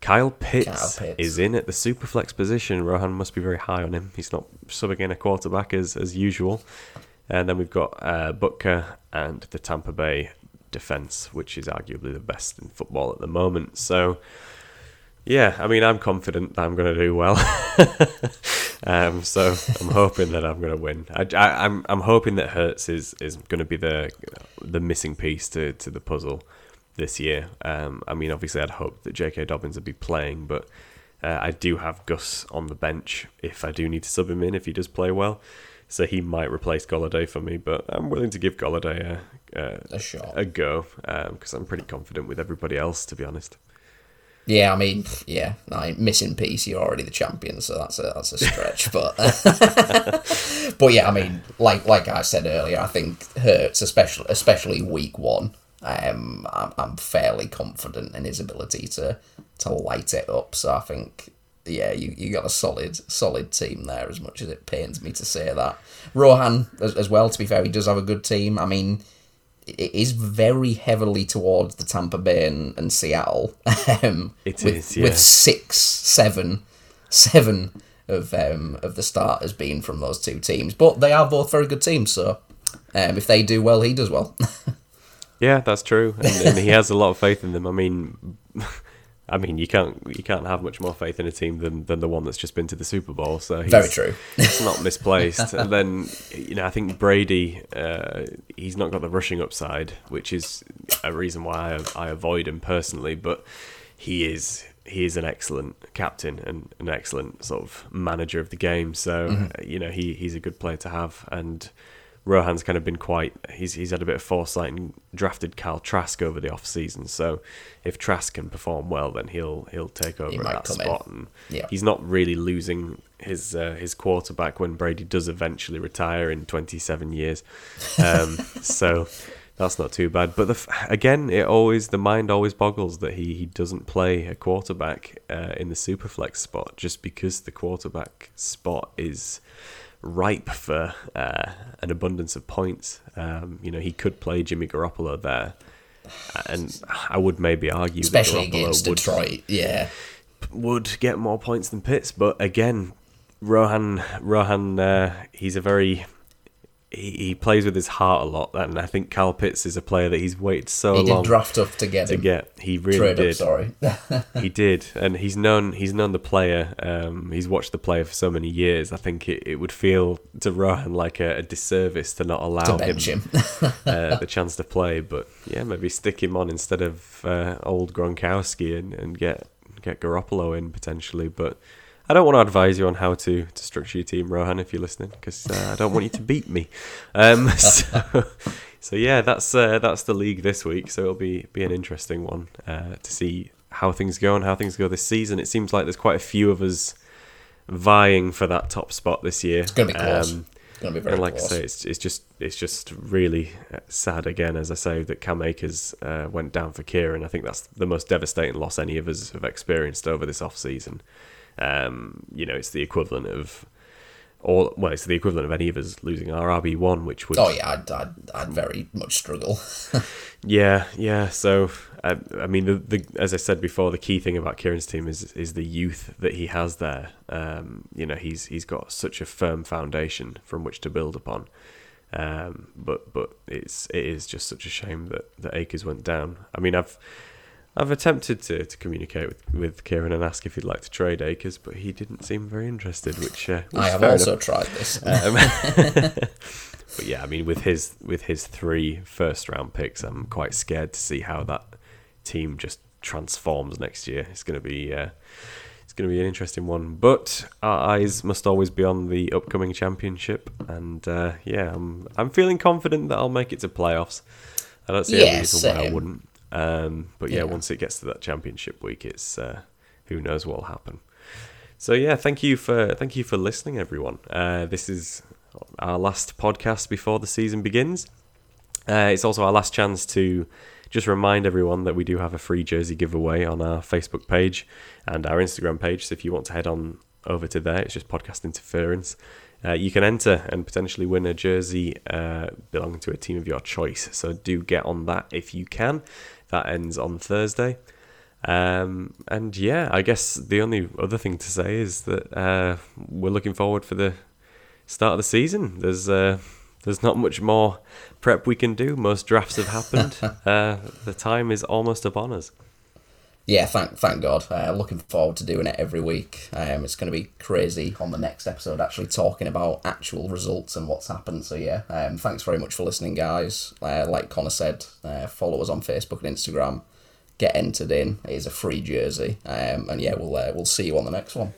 Kyle Pitts, Kyle Pitts. is in at the superflex position. Rohan must be very high on him. He's not subbing in a quarterback as as usual. And then we've got uh, Butker and the Tampa Bay defense, which is arguably the best in football at the moment. So, yeah, I mean, I'm confident that I'm going to do well. um, so I'm hoping that I'm going to win. I, I, I'm I'm hoping that Hurts is, is going to be the the missing piece to, to the puzzle this year. Um, I mean, obviously, I'd hope that J.K. Dobbins would be playing, but uh, I do have Gus on the bench if I do need to sub him in if he does play well. So he might replace Golladay for me, but I'm willing to give Golladay a, a, A a go because I'm pretty confident with everybody else, to be honest. Yeah, I mean, yeah, no, missing piece. You're already the champion, so that's a that's a stretch. but but yeah, I mean, like like I said earlier, I think Hurts, especially especially week one. Um, I'm, I'm fairly confident in his ability to to light it up. So I think yeah, you, you got a solid solid team there. As much as it pains me to say that, Rohan as, as well. To be fair, he does have a good team. I mean, it is very heavily towards the Tampa Bay and, and Seattle. Um, It with, is, yeah. with six, seven, seven of um, of the starters being from those two teams. But they are both very good teams, so um, if they do well, he does well. Yeah, that's true, and, and he has a lot of faith in them. I mean, I mean, you can't you can't have much more faith in a team than, than the one that's just been to the Super Bowl. So he's, very true. it's not misplaced. and then you know, I think Brady, uh, he's not got the rushing upside, which is a reason why I, I avoid him personally. But he is he is an excellent captain and an excellent sort of manager of the game. So mm-hmm. you know he he's a good player to have, and Rohan's kind of been quite he's he's had a bit of foresight and drafted Kyle Trask over the off season. So if Trask can perform well, then he'll he'll take over at that spot, in. and yeah. he's not really losing his uh, his quarterback when Brady does eventually retire in 27 years. Um, so that's not too bad. But the, again, it always the mind always boggles that he, he doesn't play a quarterback uh, in the superflex spot just because the quarterback spot is ripe for uh, an abundance of points. Um, you know, he could play Jimmy Garoppolo there, and I would maybe argue especially that against would, Detroit, yeah, would get more points than Pitts. But again, Rohan Rohan, uh, he's a very he, he plays with his heart a lot, and I think Cal Pitts is a player that he's waited so he long. He did draft up to get to him. get. He really Trade did. Up, sorry, he did, and he's known he's known the player. Um, he's watched the player for so many years. I think it, it would feel to Rohan like a, a disservice to not allow to him, him. uh, the chance to play. But yeah, maybe stick him on instead of uh, old Gronkowski and, and get get Garoppolo in potentially. But I don't want to advise you on how to, to structure your team, Rohan, if you're listening, because uh, I don't want you to beat me. Um, so, so yeah, that's uh, that's the league this week. So it'll be be an interesting one uh, to see how things go and how things go this season. It seems like there's quite a few of us vying for that top spot this year. It's going to be close. Um, going to be very and like close. I say, it's, it's just it's just really uh, sad again, as I say, that Cam Akers uh, went down for Kieran. I think that's the most devastating loss any of us have experienced over this off season. Um, you know, it's the equivalent of, or well, it's the equivalent of any of us losing our RB one, which would. Oh yeah, I'd, I'd, I'd very much struggle. yeah, yeah. So I, I mean, the, the as I said before, the key thing about Kieran's team is is the youth that he has there. Um, you know, he's he's got such a firm foundation from which to build upon. Um, but but it's it is just such a shame that that Akers went down. I mean, I've I've attempted to, to communicate with, with Kieran and ask if he'd like to trade Akers, but he didn't seem very interested. Which, uh, I have also enough. tried this. Um, but yeah, I mean, with his with his three first round picks, I'm quite scared to see how that team just transforms next year. It's going to be uh, it's going to be an interesting one. But our eyes must always be on the upcoming championship, and uh, yeah, I'm I'm feeling confident that I'll make it to playoffs. I don't see yeah, any reason why I wouldn't. Um, but yeah, yeah, once it gets to that championship week, it's uh, who knows what will happen. So yeah, thank you for thank you for listening, everyone. Uh, this is our last podcast before the season begins. Uh, it's also our last chance to just remind everyone that we do have a free jersey giveaway on our Facebook page and our Instagram page. So if you want to head on over to there, it's just podcast interference. Uh, you can enter and potentially win a jersey uh, belonging to a team of your choice. So do get on that if you can. That ends on Thursday. Um, and yeah, I guess the only other thing to say is that uh, we're looking forward for the start of the season. There's uh, there's not much more prep we can do. Most drafts have happened. uh, the time is almost upon us yeah, thank thank God. Uh, looking forward to doing it every week. Um, it's going to be crazy on the next episode, actually talking about actual results and what's happened. So yeah, um, thanks very much for listening, guys. Uh, like Connor said, uh, follow us on Facebook and Instagram. Get entered in. It is a free jersey. Um, and yeah, we'll uh, we'll see you on the next one.